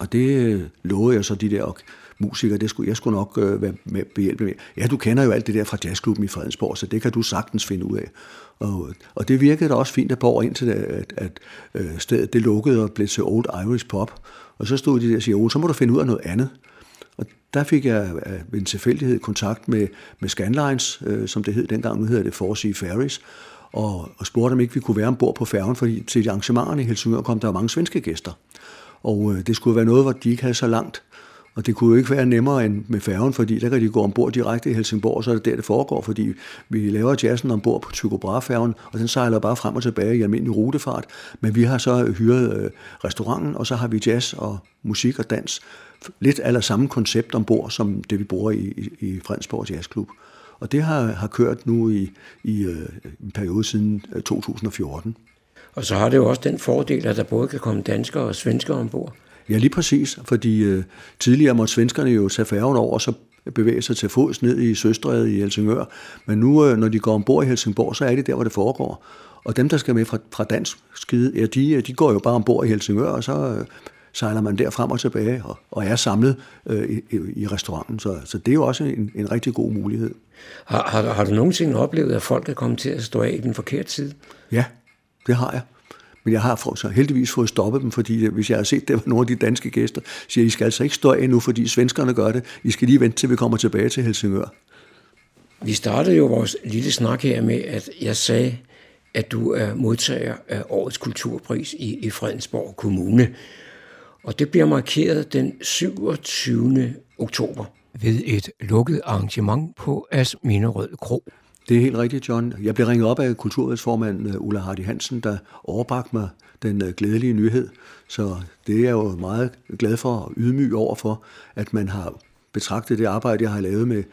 Og det øh, lovede jeg så de der musikere, det skulle, jeg skulle nok øh, være med behjælpe med. Ja, du kender jo alt det der fra jazzklubben i Fredensborg, så det kan du sagtens finde ud af. Og, og det virkede da også fint at par ind til det, at, at øh, stedet det lukkede og blev til Old Irish Pop. Og så stod de der og sagde, så må du finde ud af noget andet. Og der fik jeg ved en tilfældighed kontakt med, med Scanlines, øh, som det hed dengang, nu hedder det Forsea Ferries, og, og spurgte, om ikke vi kunne være ombord på færgen, fordi til de arrangementerne i Helsingør kom der mange svenske gæster. Og øh, det skulle være noget, hvor de ikke havde så langt. Og det kunne jo ikke være nemmere end med færgen, fordi der kan de gå ombord direkte i Helsingborg, og så er det der, det foregår, fordi vi laver jazzen ombord på Tycho Brahe-færgen, og den sejler bare frem og tilbage i almindelig rutefart. Men vi har så hyret øh, restauranten, og så har vi jazz og musik og dans. Lidt aller samme koncept ombord, som det vi bruger i, i, i Fredensborg Jazzklub. Og det har, har kørt nu i, i øh, en periode siden øh, 2014. Og så har det jo også den fordel, at der både kan komme danskere og svenskere ombord. Ja, lige præcis, fordi øh, tidligere måtte svenskerne jo tage færgen over, og så bevæge sig til fods ned i Søstrædet i Helsingør. Men nu, øh, når de går ombord i Helsingborg, så er det der, hvor det foregår. Og dem, der skal med fra, fra dansk skide, ja, de, øh, de går jo bare ombord i Helsingør, og så øh, sejler man der frem og tilbage, og, og er samlet øh, i, i restauranten. Så, så det er jo også en, en rigtig god mulighed. Har, har, har du nogensinde oplevet, at folk er kommet til at stå af i den forkerte side? Ja, det har jeg. Men jeg har så heldigvis fået stoppet dem, fordi hvis jeg har set, det var nogle af de danske gæster, siger, I skal altså ikke stå af nu, fordi svenskerne gør det. I skal lige vente til, vi kommer tilbage til Helsingør. Vi startede jo vores lille snak her med, at jeg sagde, at du er modtager af årets kulturpris i, i Fredensborg Kommune. Og det bliver markeret den 27. oktober ved et lukket arrangement på Asminerød Kro. Det er helt rigtigt, John. Jeg blev ringet op af kulturrådsformanden øh, Ulla Hardy Hansen, der overbragte mig den øh, glædelige nyhed. Så det er jeg jo meget glad for og ydmyg over for, at man har betragtet det arbejde, jeg har lavet med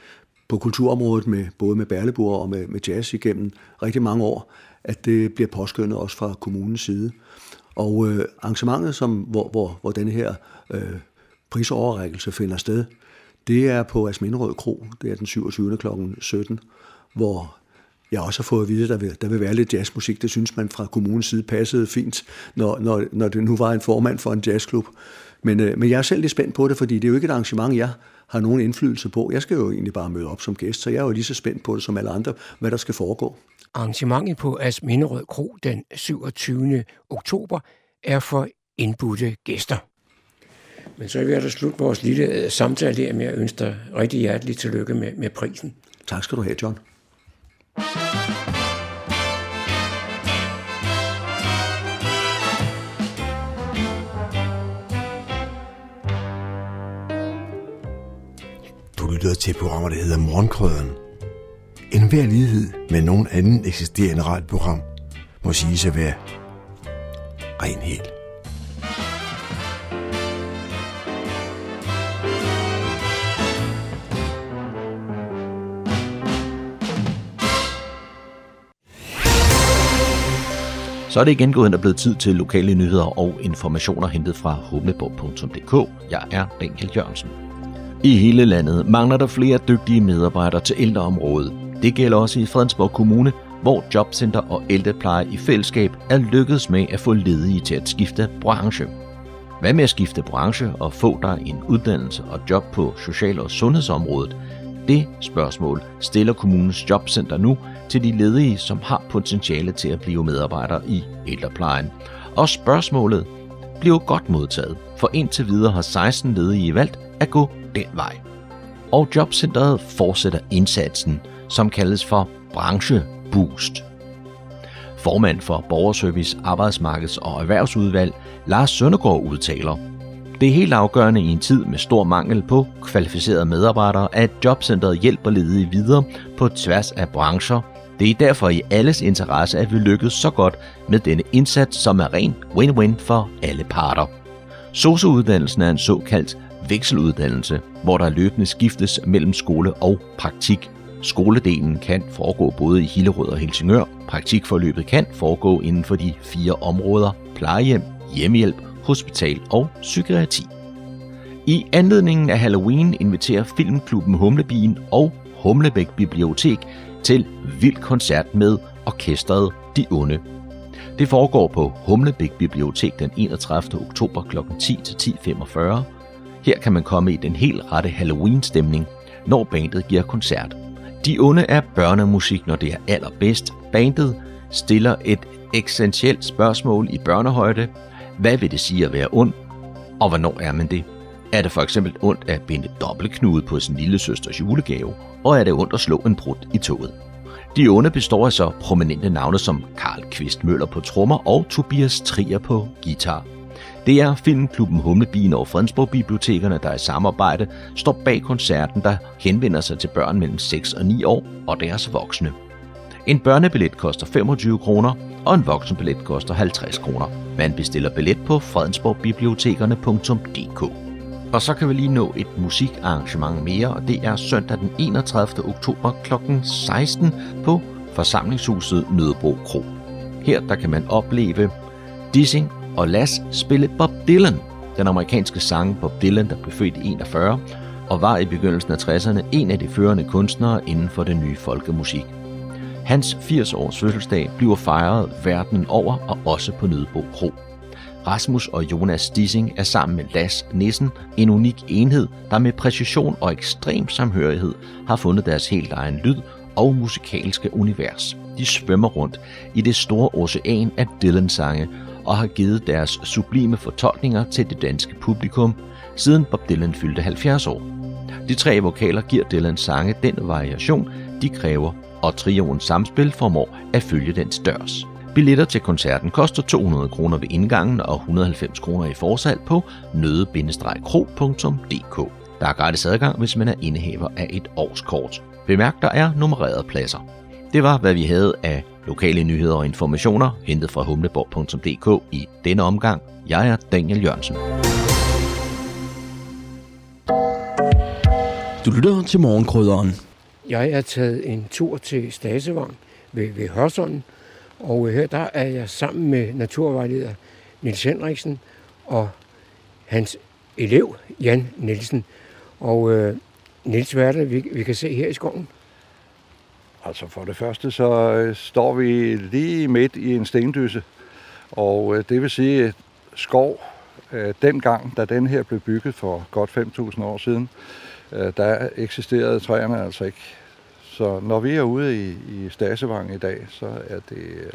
på kulturområdet, med, både med Berlebur og med, med jazz igennem rigtig mange år, at det bliver påskyndet også fra kommunens side. Og øh, arrangementet, som, hvor, hvor, hvor denne her øh, prisoverrækkelse finder sted, det er på Asminderød Kro, det er den 27. kl. 17, hvor jeg også har fået at vide, at der vil, der vil være lidt jazzmusik. Det synes man fra kommunens side passede fint, når, når, når det nu var en formand for en jazzklub. Men, øh, men jeg er selv lidt spændt på det, fordi det er jo ikke et arrangement, jeg har nogen indflydelse på. Jeg skal jo egentlig bare møde op som gæst, så jeg er jo lige så spændt på det som alle andre, hvad der skal foregå. Arrangementet på Asminderød Kro den 27. oktober er for indbudte gæster. Men så er vi da slut vores lille øh, samtale her med at ønske dig rigtig hjerteligt tillykke med, med prisen. Tak skal du have, John. Du lytter til programmer, der hedder Morgenkrøden. En hver lighed med nogen anden eksisterende radioprogram må sige sig være ren helt. Så er det igen gået ind og blevet tid til lokale nyheder og informationer hentet fra humleborg.dk. Jeg er Daniel Jørgensen. I hele landet mangler der flere dygtige medarbejdere til ældreområdet. Det gælder også i Fredensborg Kommune, hvor Jobcenter og ældrepleje i fællesskab er lykkedes med at få ledige til at skifte branche. Hvad med at skifte branche og få dig en uddannelse og job på social- og sundhedsområdet? Det spørgsmål stiller kommunens jobcenter nu til de ledige, som har potentiale til at blive medarbejdere i ældreplejen. Og spørgsmålet bliver godt modtaget, for indtil videre har 16 ledige valgt at gå den vej. Og jobcentret fortsætter indsatsen, som kaldes for brancheboost. Formand for Borgerservice, Arbejdsmarkeds- og Erhvervsudvalg, Lars Søndergaard udtaler, det er helt afgørende i en tid med stor mangel på kvalificerede medarbejdere, at jobcentret hjælper ledige videre på tværs af brancher. Det er derfor i alles interesse, at vi lykkes så godt med denne indsats, som er ren win-win for alle parter. SOSU-uddannelsen er en såkaldt vekseluddannelse, hvor der løbende skiftes mellem skole og praktik. Skoledelen kan foregå både i Hillerød og Helsingør. Praktikforløbet kan foregå inden for de fire områder plejehjem, hjemmehjælp, hospital og psykiatri. I anledningen af Halloween inviterer Filmklubben Humlebien og Humlebæk Bibliotek til vild koncert med orkestret De Onde. Det foregår på Humlebæk Bibliotek den 31. oktober kl. 10 til 10.45. Her kan man komme i den helt rette Halloween-stemning, når bandet giver koncert. De Onde er børnemusik, når det er allerbedst. Bandet stiller et eksistentielt spørgsmål i børnehøjde. Hvad vil det sige at være ond? Og hvornår er man det? Er det for eksempel ondt at binde dobbeltknude på sin lille søsters julegave? Og er det ondt at slå en brud i toget? De onde består af så prominente navne som Karl Kvist Møller på trommer og Tobias Trier på guitar. Det er Filmklubben Humlebien og Fredensborg Bibliotekerne, der i samarbejde står bag koncerten, der henvender sig til børn mellem 6 og 9 år og deres voksne. En børnebillet koster 25 kroner, og en voksenbillet koster 50 kroner. Man bestiller billet på fredensborgbibliotekerne.dk. Og så kan vi lige nå et musikarrangement mere, og det er søndag den 31. oktober kl. 16 på forsamlingshuset Nødebro Kro. Her der kan man opleve Dissing og Las spille Bob Dylan, den amerikanske sang Bob Dylan, der blev født i 41 og var i begyndelsen af 60'erne en af de førende kunstnere inden for den nye folkemusik. Hans 80 års fødselsdag bliver fejret verden over og også på Nødebo Kro. Rasmus og Jonas Stissing er sammen med Las Nissen en unik enhed, der med præcision og ekstrem samhørighed har fundet deres helt egen lyd og musikalske univers. De svømmer rundt i det store ocean af Dylan-sange og har givet deres sublime fortolkninger til det danske publikum, siden Bob Dylan fyldte 70 år. De tre vokaler giver Dylans sange den variation, de kræver, og trioens samspil formår at følge den dørs. Billetter til koncerten koster 200 kroner ved indgangen og 190 kroner i forsalg på nøde-kro.dk. Der er gratis adgang, hvis man er indehaver af et årskort. Bemærk, der er nummererede pladser. Det var, hvad vi havde af lokale nyheder og informationer, hentet fra humleborg.dk i denne omgang. Jeg er Daniel Jørgensen. Du lytter til morgenkrydderen. Jeg er taget en tur til Stasevang ved, ved Hørsholm, og her der er jeg sammen med naturvejleder Nils Henriksen og hans elev Jan Nielsen. Og øh, Nils, hvad er det, vi, vi kan se her i skoven? Altså for det første, så øh, står vi lige midt i en stendysse, og øh, det vil sige, at skov, øh, dengang, da den her blev bygget for godt 5.000 år siden, øh, der eksisterede træerne altså ikke. Så når vi er ude i, i Stasevang i dag, så er det øh,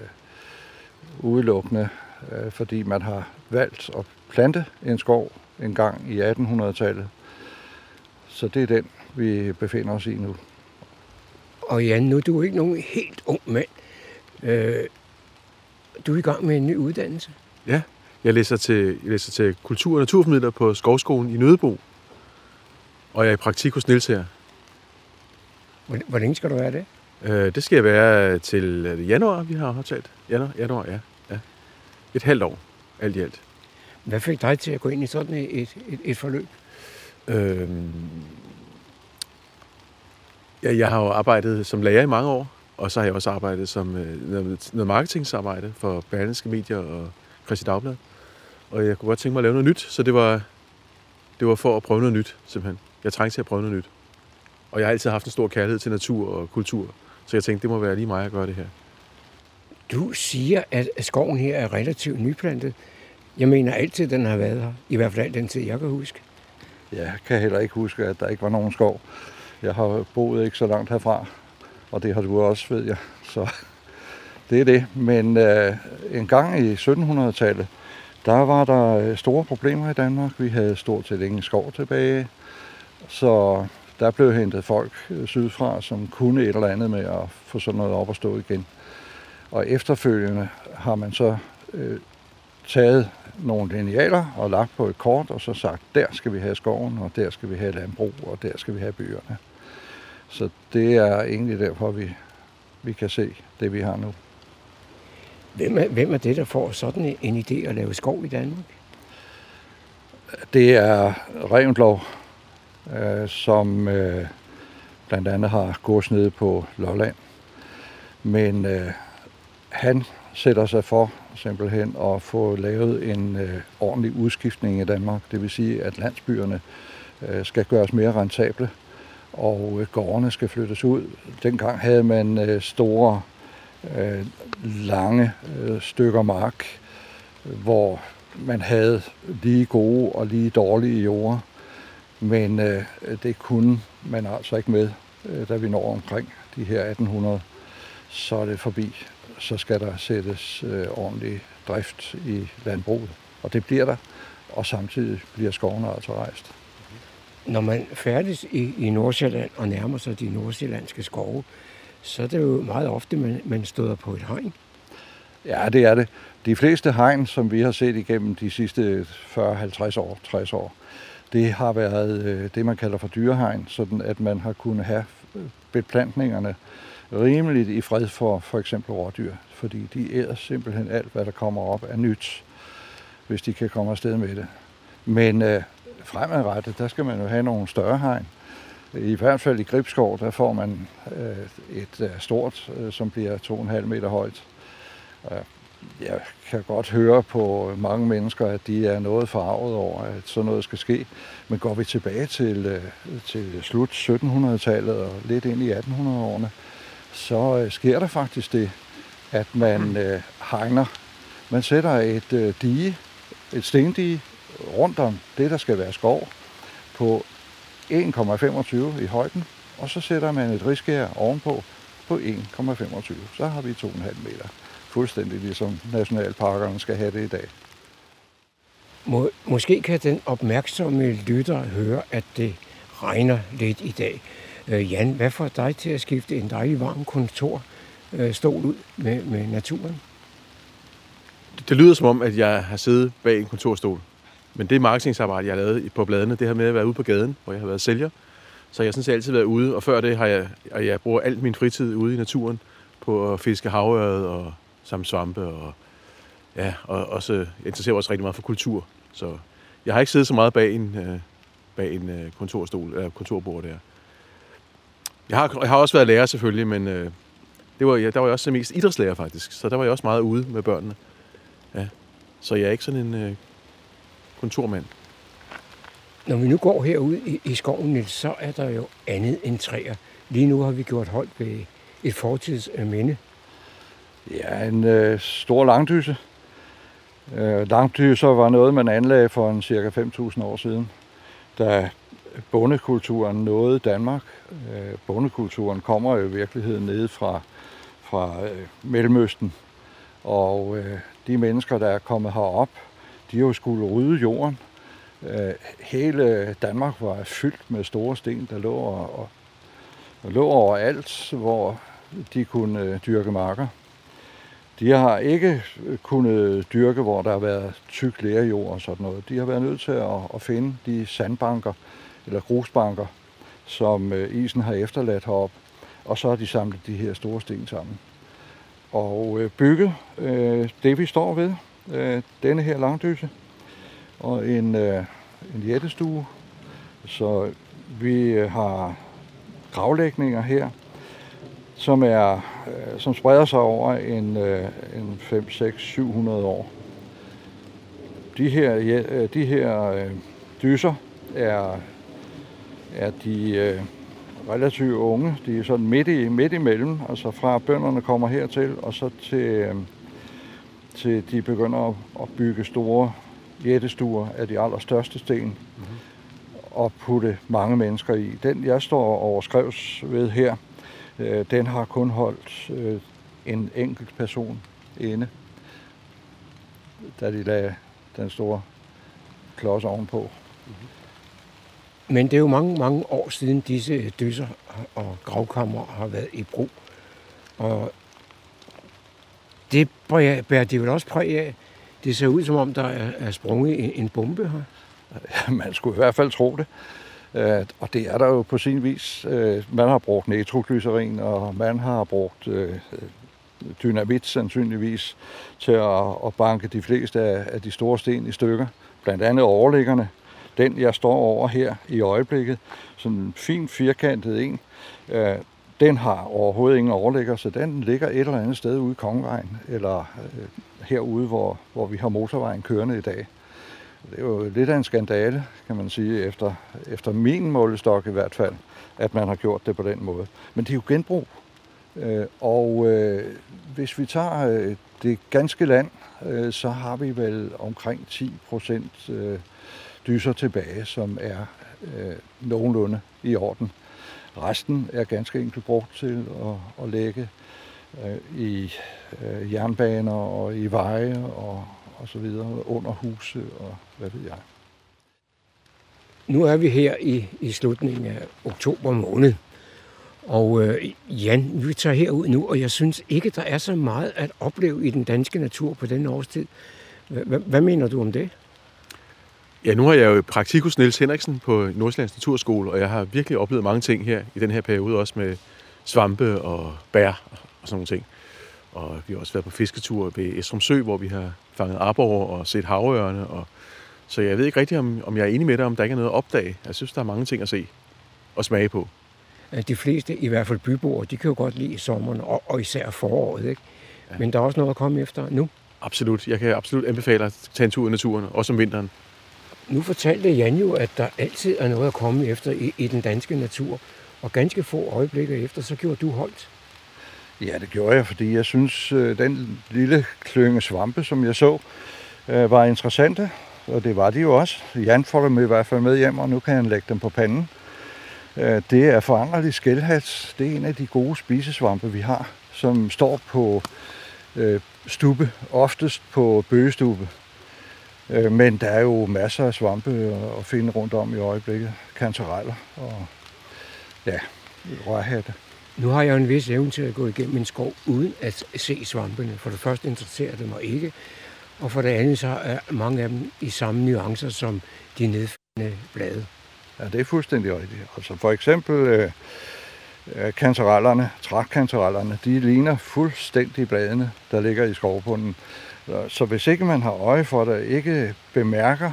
udelukkende, øh, fordi man har valgt at plante en skov en gang i 1800-tallet. Så det er den, vi befinder os i nu. Og Jan, nu er du ikke nogen helt ung mand. Øh, du er i gang med en ny uddannelse. Ja, jeg læser til, jeg læser til kultur- og naturformidler på Skovskolen i Nødebo. Og jeg er i praktik hos Niels her. Hvor, længe skal du være det? Øh, det skal jeg være til det januar, vi har aftalt. Januar, januar ja. ja. Et halvt år, alt i alt. Hvad fik dig til at gå ind i sådan et, et, et forløb? Øhm, ja, jeg har jo arbejdet som lærer i mange år, og så har jeg også arbejdet som øh, noget, noget marketingsarbejde for Berlingske Medier og Christi Dagblad. Og jeg kunne godt tænke mig at lave noget nyt, så det var, det var for at prøve noget nyt, simpelthen. Jeg trængte til at prøve noget nyt. Og jeg har altid haft en stor kærlighed til natur og kultur, så jeg tænkte, det må være lige mig at gøre det her. Du siger, at skoven her er relativt nyplantet. Jeg mener altid, den har været her. I hvert fald al den tid, jeg kan huske. Jeg kan heller ikke huske, at der ikke var nogen skov. Jeg har boet ikke så langt herfra, og det har du også, ved jeg. Så det er det. Men øh, en gang i 1700-tallet, der var der store problemer i Danmark. Vi havde stort set ingen skov tilbage. Så der blev hentet folk sydfra, som kunne et eller andet med at få sådan noget op at stå igen. Og efterfølgende har man så øh, taget nogle linealer og lagt på et kort, og så sagt, der skal vi have skoven, og der skal vi have landbrug, og der skal vi have byerne. Så det er egentlig derfor, vi, vi kan se det, vi har nu. Hvem er, hvem er det, der får sådan en idé at lave skov i Danmark? Det er Revendlov, øh, som øh, blandt andet har gods ned på Lolland. Men øh, han sætter sig for simpelthen at få lavet en øh, ordentlig udskiftning i Danmark. Det vil sige, at landsbyerne øh, skal gøres mere rentable, og øh, gårdene skal flyttes ud. Dengang havde man øh, store, øh, lange øh, stykker mark, hvor man havde lige gode og lige dårlige jorder. Men øh, det kunne man altså ikke med, øh, da vi når omkring de her 1800. Så er det forbi. Så skal der sættes øh, ordentlig drift i landbruget. Og det bliver der. Og samtidig bliver skovene altså rejst. Når man færdes i, i Nordsjælland og nærmer sig de nordsjællandske skove, så er det jo meget ofte, man, man støder på et hegn. Ja, det er det. De fleste hegn, som vi har set igennem de sidste 40-50 år, 60 år, det har været øh, det, man kalder for dyrehegn, sådan at man har kunnet have øh, beplantningerne rimeligt i fred for for eksempel rådyr, fordi de æder simpelthen alt, hvad der kommer op af nyt, hvis de kan komme afsted med det. Men øh, fremadrettet, der skal man jo have nogle større hegn. I hvert fald i Gribskov, der får man øh, et øh, stort, øh, som bliver 2,5 meter højt. Øh, jeg kan godt høre på mange mennesker, at de er noget forarvet over, at sådan noget skal ske. Men går vi tilbage til, øh, til slut 1700-tallet og lidt ind i 1800-årene, så øh, sker der faktisk det, at man øh, hegner. Man sætter et øh, dige, et stendige rundt om det, der skal være skov, på 1,25 i højden, og så sætter man et riskær ovenpå på 1,25. Så har vi 2,5 meter. Fuldstændig ligesom nationalparkerne skal have det i dag. Må, måske kan den opmærksomme lytter høre, at det regner lidt i dag. Øh, Jan, hvad får dig til at skifte en dejlig varm kontor øh, stol ud med, med naturen? Det, det lyder som om, at jeg har siddet bag en kontorstol. Men det marketingsarbejde, jeg har lavet på bladene, det har med at være ude på gaden, hvor jeg har været sælger. Så jeg har sådan set altid været ude, og før det har jeg, og jeg bruger alt min fritid ude i naturen på at fiske havøret og samt svampe. Og, ja, og også jeg interesserer mig også rigtig meget for kultur. Så jeg har ikke siddet så meget bag en, øh, bag en øh, kontorstol, eller kontorbord der. Jeg har, jeg har også været lærer selvfølgelig, men øh, det var, ja, der var jeg også mest idrætslærer faktisk. Så der var jeg også meget ude med børnene. Ja. Så jeg er ikke sådan en øh, kontormand. Når vi nu går herud i, i skoven, så er der jo andet end træer. Lige nu har vi gjort hold ved et fortidsminde. Ja, en øh, stor langdyse. Øh, langdyser var noget, man anlagde for en cirka 5.000 år siden, da bondekulturen nåede Danmark. Øh, bondekulturen kommer jo i virkeligheden ned fra, fra øh, Mellemøsten, og øh, de mennesker, der er kommet herop, de har jo skulle rydde jorden. Øh, hele Danmark var fyldt med store sten, der lå, og, og lå overalt, hvor de kunne øh, dyrke marker. De har ikke øh, kunnet dyrke, hvor der har været tyk lærjord og sådan noget. De har været nødt til at, at finde de sandbanker eller grusbanker, som øh, isen har efterladt herop, og så har de samlet de her store sten sammen. Og øh, bygget øh, det, vi står ved, øh, denne her langdyse, og en, øh, en jættestue. Så vi øh, har gravlægninger her, som, er, øh, som spreder sig over en, øh, en 5, 6, 700 år. De her, ja, de her øh, dyser er, er de øh, relativt unge. De er sådan midt, i, midt imellem, altså fra bønderne kommer hertil, og så til, øh, til de begynder at, at bygge store jættestuer af de allerstørste sten mm-hmm. og putte mange mennesker i. Den, jeg står overskrevs ved her, øh, den har kun holdt øh, en enkelt person inde, da de lagde den store klods ovenpå. Men det er jo mange, mange år siden disse dysser og gravkammer har været i brug. Og det bærer de vel også præg af. Det ser ud som om, der er sprunget en bombe her. Man skulle i hvert fald tro det. Øh, og det er der jo på sin vis. Øh, man har brugt nitroglycerin, og man har brugt øh, dynamit sandsynligvis til at banke de fleste af de store sten i stykker. Blandt andet overliggerne. Den, jeg står over her i øjeblikket, sådan en fin firkantet en, øh, den har overhovedet ingen overligger, så den ligger et eller andet sted ude i Kongevejen, eller øh, herude, hvor, hvor vi har motorvejen kørende i dag. Det er jo lidt af en skandale, kan man sige, efter, efter min målestok i hvert fald, at man har gjort det på den måde. Men det er jo genbrug. Øh, og øh, hvis vi tager øh, det ganske land, øh, så har vi vel omkring 10 procent øh, dyser tilbage, som er øh, nogenlunde i orden. Resten er ganske enkelt brugt til at, at lægge i jernbaner og i veje og, og så videre, under huse og hvad ved jeg. Nu er vi her i, i slutningen af oktober måned, og øh, Jan, vi tager herud nu, og jeg synes ikke, der er så meget at opleve i den danske natur på den årstid. Hvad, hvad mener du om det? Ja, nu har jeg jo praktik hos Niels Henriksen på Nordsjællands Naturskole, og jeg har virkelig oplevet mange ting her i den her periode, også med svampe og bær og sådan nogle ting. Og vi har også været på fisketur ved Estrum Sø, hvor vi har fanget arbor og set havørne. Og... Så jeg ved ikke rigtigt, om, om jeg er enig med dig, om der ikke er noget at opdage. Jeg synes, der er mange ting at se og smage på. De fleste, i hvert fald byboere, de kan jo godt lide sommeren, og, og især foråret. Ikke? Ja. Men der er også noget at komme efter nu. Absolut. Jeg kan absolut anbefale at tage en tur i naturen, også om vinteren. Nu fortalte Jan jo, at der altid er noget at komme efter i, i den danske natur. Og ganske få øjeblikke efter, så gjorde du holdt. Ja, det gjorde jeg, fordi jeg synes, øh, den lille klynge svampe, som jeg så, øh, var interessante. Og det var de jo også. Jan får dem i hvert fald med hjem, og nu kan han lægge dem på panden. Øh, det er foranderlig skældhats. Det er en af de gode spisesvampe, vi har, som står på stube, oftest på bøgestube. Men der er jo masser af svampe at finde rundt om i øjeblikket. Kantareller og ja, rørhatte. Nu har jeg en vis evne til at gå igennem en skov uden at se svampene. For det første interesserer det mig ikke, og for det andet så er mange af dem i samme nuancer som de nedfældende blade. Ja, det er fuldstændig rigtigt. Altså for eksempel øh, øh kantarellerne, trækkantarellerne, de ligner fuldstændig bladene, der ligger i skovbunden. Så hvis ikke man har øje for det, ikke bemærker,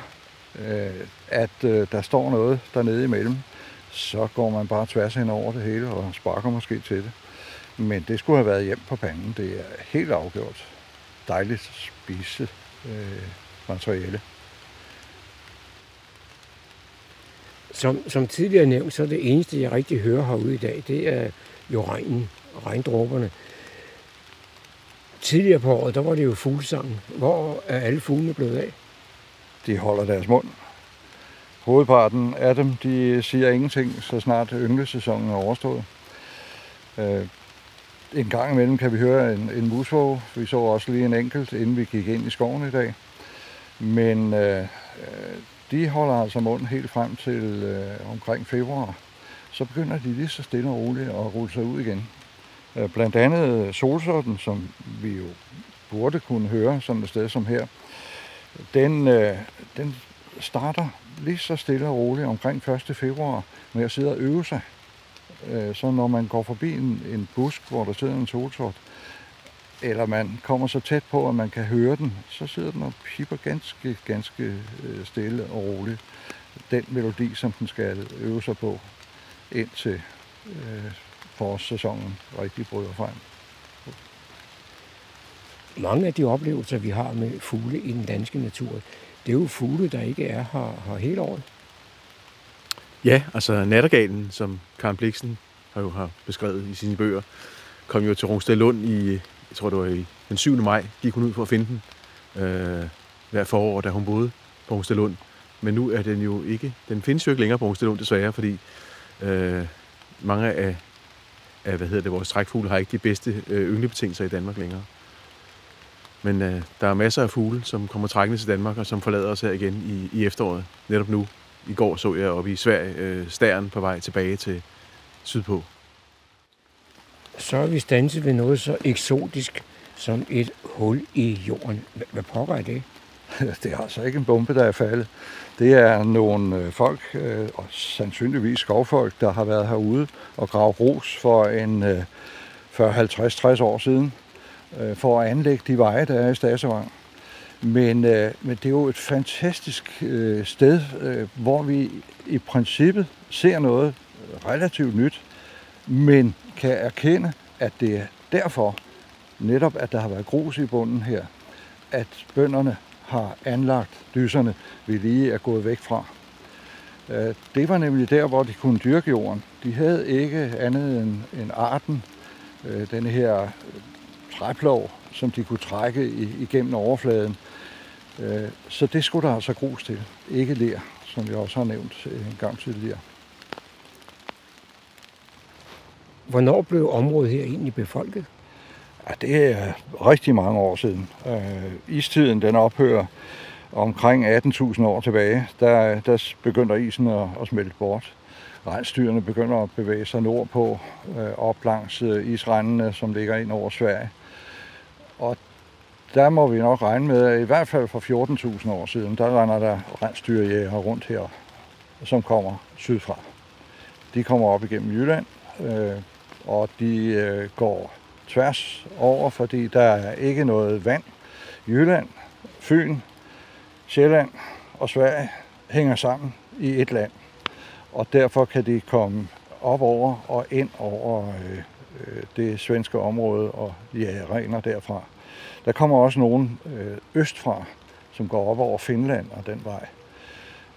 øh, at øh, der står noget dernede imellem, så går man bare tværs hen over det hele og sparker måske til det. Men det skulle have været hjem på panden. Det er helt afgjort. Dejligt spise øh, materiale. Som, som tidligere nævnt, så er det eneste, jeg rigtig hører herude i dag, det er jo regnen og regndråberne. Tidligere på året, der var det jo fuglesangen. Hvor er alle fuglene blevet af? De holder deres mund. Hovedparten af dem, de siger ingenting, så snart ynglesæsonen er overstået. Øh, en gang imellem kan vi høre en, en musvåge. Vi så også lige en enkelt, inden vi gik ind i skoven i dag. Men øh, øh de holder altså munden helt frem til øh, omkring februar. Så begynder de lige så stille og roligt at rulle sig ud igen. Øh, blandt andet solsorten, som vi jo burde kunne høre sådan et sted som her, den, øh, den starter lige så stille og roligt omkring 1. februar med at sidde og øve sig. Øh, så når man går forbi en, en busk, hvor der sidder en solsort, eller man kommer så tæt på, at man kan høre den, så sidder den og pipper ganske, ganske øh, stille og roligt. Den melodi, som den skal øve sig på, indtil øh, forårssæsonen rigtig bryder frem. Mange af de oplevelser, vi har med fugle i den danske natur, det er jo fugle, der ikke er her, her hele året. Ja, altså nattergalen, som Karen Bliksen har jo har beskrevet i sine bøger, kom jo til Rungsted Lund i, jeg tror det var i den 7. maj, gik hun ud for at finde den øh, hver forår, da hun boede på Rungsted Lund. Men nu er den jo ikke, den findes jo ikke længere på Rungsted Lund desværre, fordi øh, mange af, af, hvad hedder det, vores trækfugle har ikke de bedste øh, ynglebetingelser i Danmark længere. Men øh, der er masser af fugle, som kommer trækkende til Danmark, og som forlader os her igen i, i efteråret. Netop nu. I går så jeg oppe i Sverige øh, stæren på vej tilbage til sydpå. Så er vi stanset ved noget så eksotisk som et hul i jorden. Hvad, pokker er det? Det er altså ikke en bombe, der er faldet. Det er nogle øh, folk, øh, og sandsynligvis skovfolk, der har været herude og gravet ros for en 40-50-60 år siden, Øh, for at anlægge de veje, der er i Stasevang. Men, øh, men det er jo et fantastisk øh, sted, øh, hvor vi i princippet ser noget relativt nyt, men kan erkende, at det er derfor, netop at der har været grus i bunden her, at bønderne har anlagt dyserne, vi lige er gået væk fra. Øh, det var nemlig der, hvor de kunne dyrke jorden. De havde ikke andet end, end arten, øh, her træplov, som de kunne trække igennem overfladen. Øh, så det skulle der altså grus til, ikke ler, som jeg også har nævnt en gang tidligere. Hvornår blev området her egentlig befolket? Ja, det er rigtig mange år siden. Øh, istiden den ophører omkring 18.000 år tilbage. Der, der begynder isen at, at smelte bort. Rejstyrene begynder at bevæge sig nordpå, øh, op langs øh, isrændene, som ligger ind over Sverige. Og der må vi nok regne med, at i hvert fald for 14.000 år siden, der render der rensdyrjæger rundt her, som kommer sydfra. De kommer op igennem Jylland, øh, og de øh, går tværs over, fordi der er ikke noget vand. Jylland, Fyn, Sjælland og Sverige hænger sammen i et land. Og derfor kan de komme op over og ind over øh, øh Øh, det svenske område og ja, regner derfra. Der kommer også nogen øh, østfra, som går op over Finland og den vej.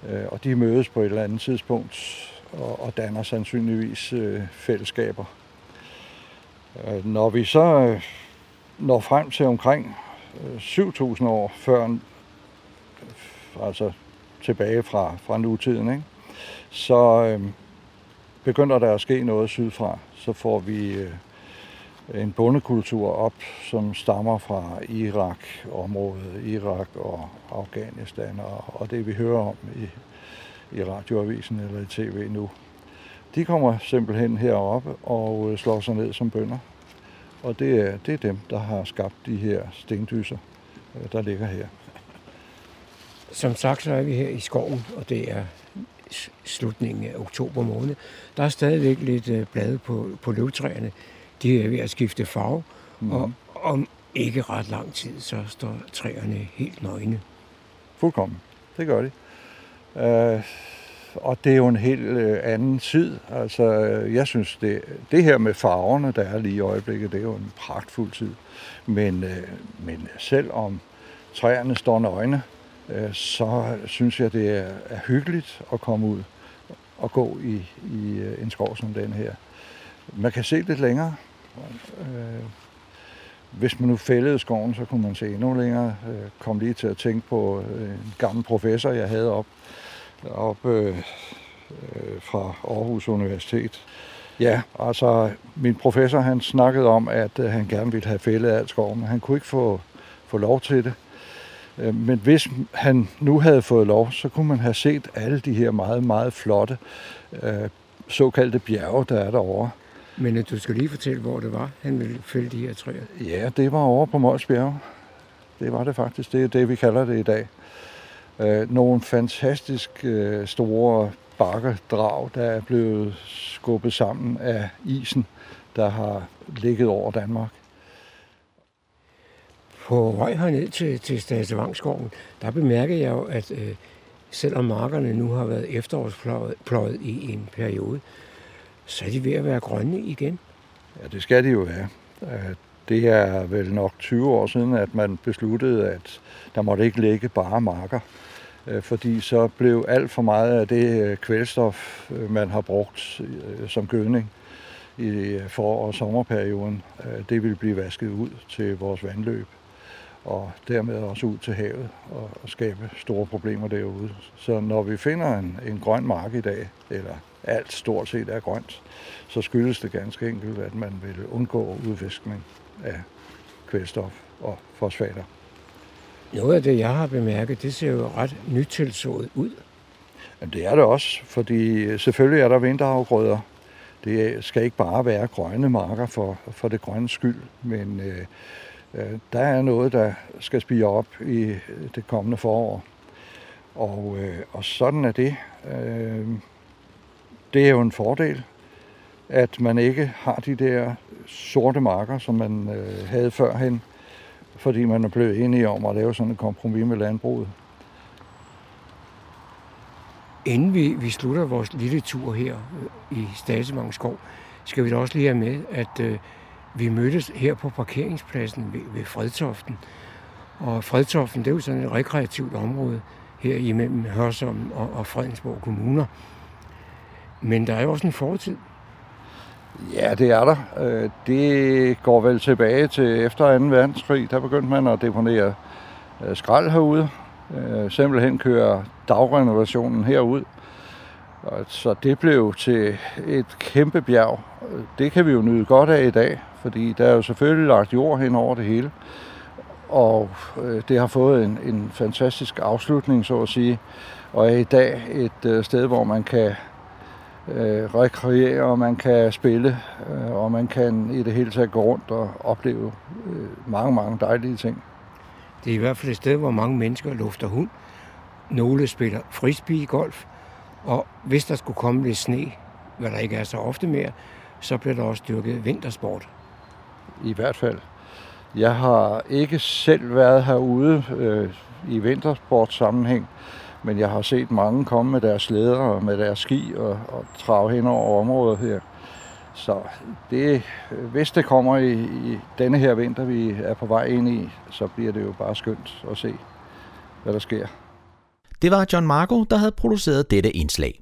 Øh, og de mødes på et eller andet tidspunkt og, danner sandsynligvis fællesskaber. Når vi så når frem til omkring 7.000 år før, altså tilbage fra, fra nutiden, ikke? så øh, begynder der at ske noget sydfra. Så får vi øh, en bondekultur op, som stammer fra Irak-området, Irak og Afghanistan, og, det vi hører om i, i radioavisen eller i tv nu. De kommer simpelthen heroppe og øh, slår sig ned som bønder. Og det er, det er dem, der har skabt de her stendyser, øh, der ligger her. Som sagt, så er vi her i skoven, og det er slutningen af oktober måned. Der er stadigvæk lidt øh, blade på, på løvtræerne de er ved at skifte farve, mm. og om ikke ret lang tid, så står træerne helt nøgne. Fuldkommen. Det gør de. Uh, og det er jo en helt øh, anden tid. Altså, jeg synes, det, det her med farverne, der er lige i øjeblikket, det er jo en pragtfuld tid. Men, øh, men selvom træerne står nøgne, øh, så synes jeg, det er, er hyggeligt at komme ud og gå i, i øh, en skov som den her. Man kan se lidt længere. Øh, hvis man nu fældede skoven, så kunne man se endnu længere. Jeg kom lige til at tænke på øh, en gammel professor, jeg havde op, op øh, fra Aarhus Universitet. Ja, altså min professor han snakkede om, at han gerne ville have fældet alt skoven, men han kunne ikke få, få lov til det. Men hvis han nu havde fået lov, så kunne man have set alle de her meget, meget flotte øh, såkaldte bjerge, der er derovre. Men øh, du skal lige fortælle, hvor det var, han ville fælde de her træer. Ja, det var over på Mols Bjerge. Det var det faktisk. Det er det, vi kalder det i dag. Øh, nogle fantastisk øh, store bakkedrag, der er blevet skubbet sammen af isen, der har ligget over Danmark. På vej herned til, til Stadsevangskoven, der bemærker jeg jo, at øh, selvom markerne nu har været efterårspløjet i en periode, så er de ved at være grønne igen. Ja, det skal de jo være. Øh, det er vel nok 20 år siden, at man besluttede, at der måtte ikke ligge bare marker. Øh, fordi så blev alt for meget af det øh, kvælstof, man har brugt som gødning i for- og sommerperioden, det ville blive vasket ud til vores vandløb og dermed også ud til havet og, skabe store problemer derude. Så når vi finder en, en grøn mark i dag, eller alt stort set er grønt, så skyldes det ganske enkelt, at man vil undgå udviskning af kvælstof og fosfater. Noget af det, jeg har bemærket, det ser jo ret nytilsået ud. Jamen, det er det også, fordi selvfølgelig er der vinterafgrøder. Det skal ikke bare være grønne marker for, for det grønne skyld, men øh, øh, Øh, der er noget, der skal spire op i øh, det kommende forår. Og, øh, og sådan er det. Øh, det er jo en fordel, at man ikke har de der sorte marker, som man øh, havde førhen, fordi man er blevet enige om at lave sådan en kompromis med landbruget. Inden vi, vi slutter vores lille tur her øh, i Stasemang Skov, skal vi da også lige have med, at øh, vi mødtes her på parkeringspladsen ved, ved Fredtoften. Og Fredtoften, det er jo sådan et rekreativt område her imellem Hørsom og, og Fredensborg kommuner. Men der er jo også en fortid. Ja, det er der. Øh, det går vel tilbage til efter 2. verdenskrig. Der begyndte man at deponere øh, skrald herude. Øh, simpelthen kører dagrenovationen herud. Så det blev til et kæmpe bjerg. Det kan vi jo nyde godt af i dag, fordi der er jo selvfølgelig lagt jord hen over det hele. Og øh, det har fået en, en fantastisk afslutning, så at sige. Og er i dag et øh, sted, hvor man kan øh, rekreere, og man kan spille, øh, og man kan i det hele taget gå rundt og opleve øh, mange, mange dejlige ting. Det er i hvert fald et sted, hvor mange mennesker lufter hund. Nogle spiller frisbee-golf, og hvis der skulle komme lidt sne, hvad der ikke er så ofte mere, så bliver der også dyrket vintersport. I hvert fald. Jeg har ikke selv været herude øh, i vintersportsammenhæng, men jeg har set mange komme med deres slæder og med deres ski og, og trave hen over området her. Så det, hvis det kommer i, i denne her vinter, vi er på vej ind i, så bliver det jo bare skønt at se, hvad der sker. Det var John Marco, der havde produceret dette indslag.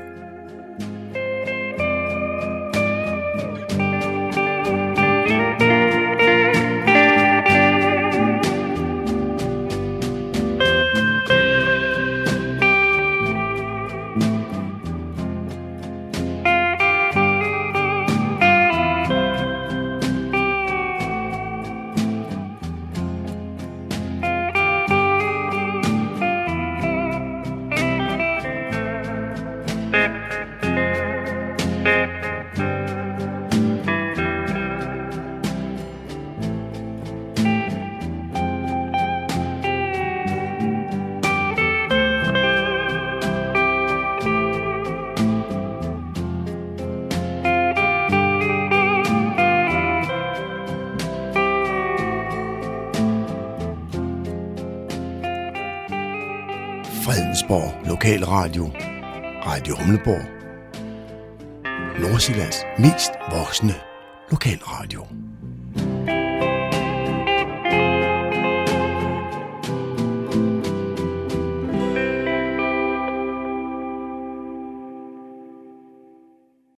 Radio Humleborg, Nordsjællands mest voksne lokalradio.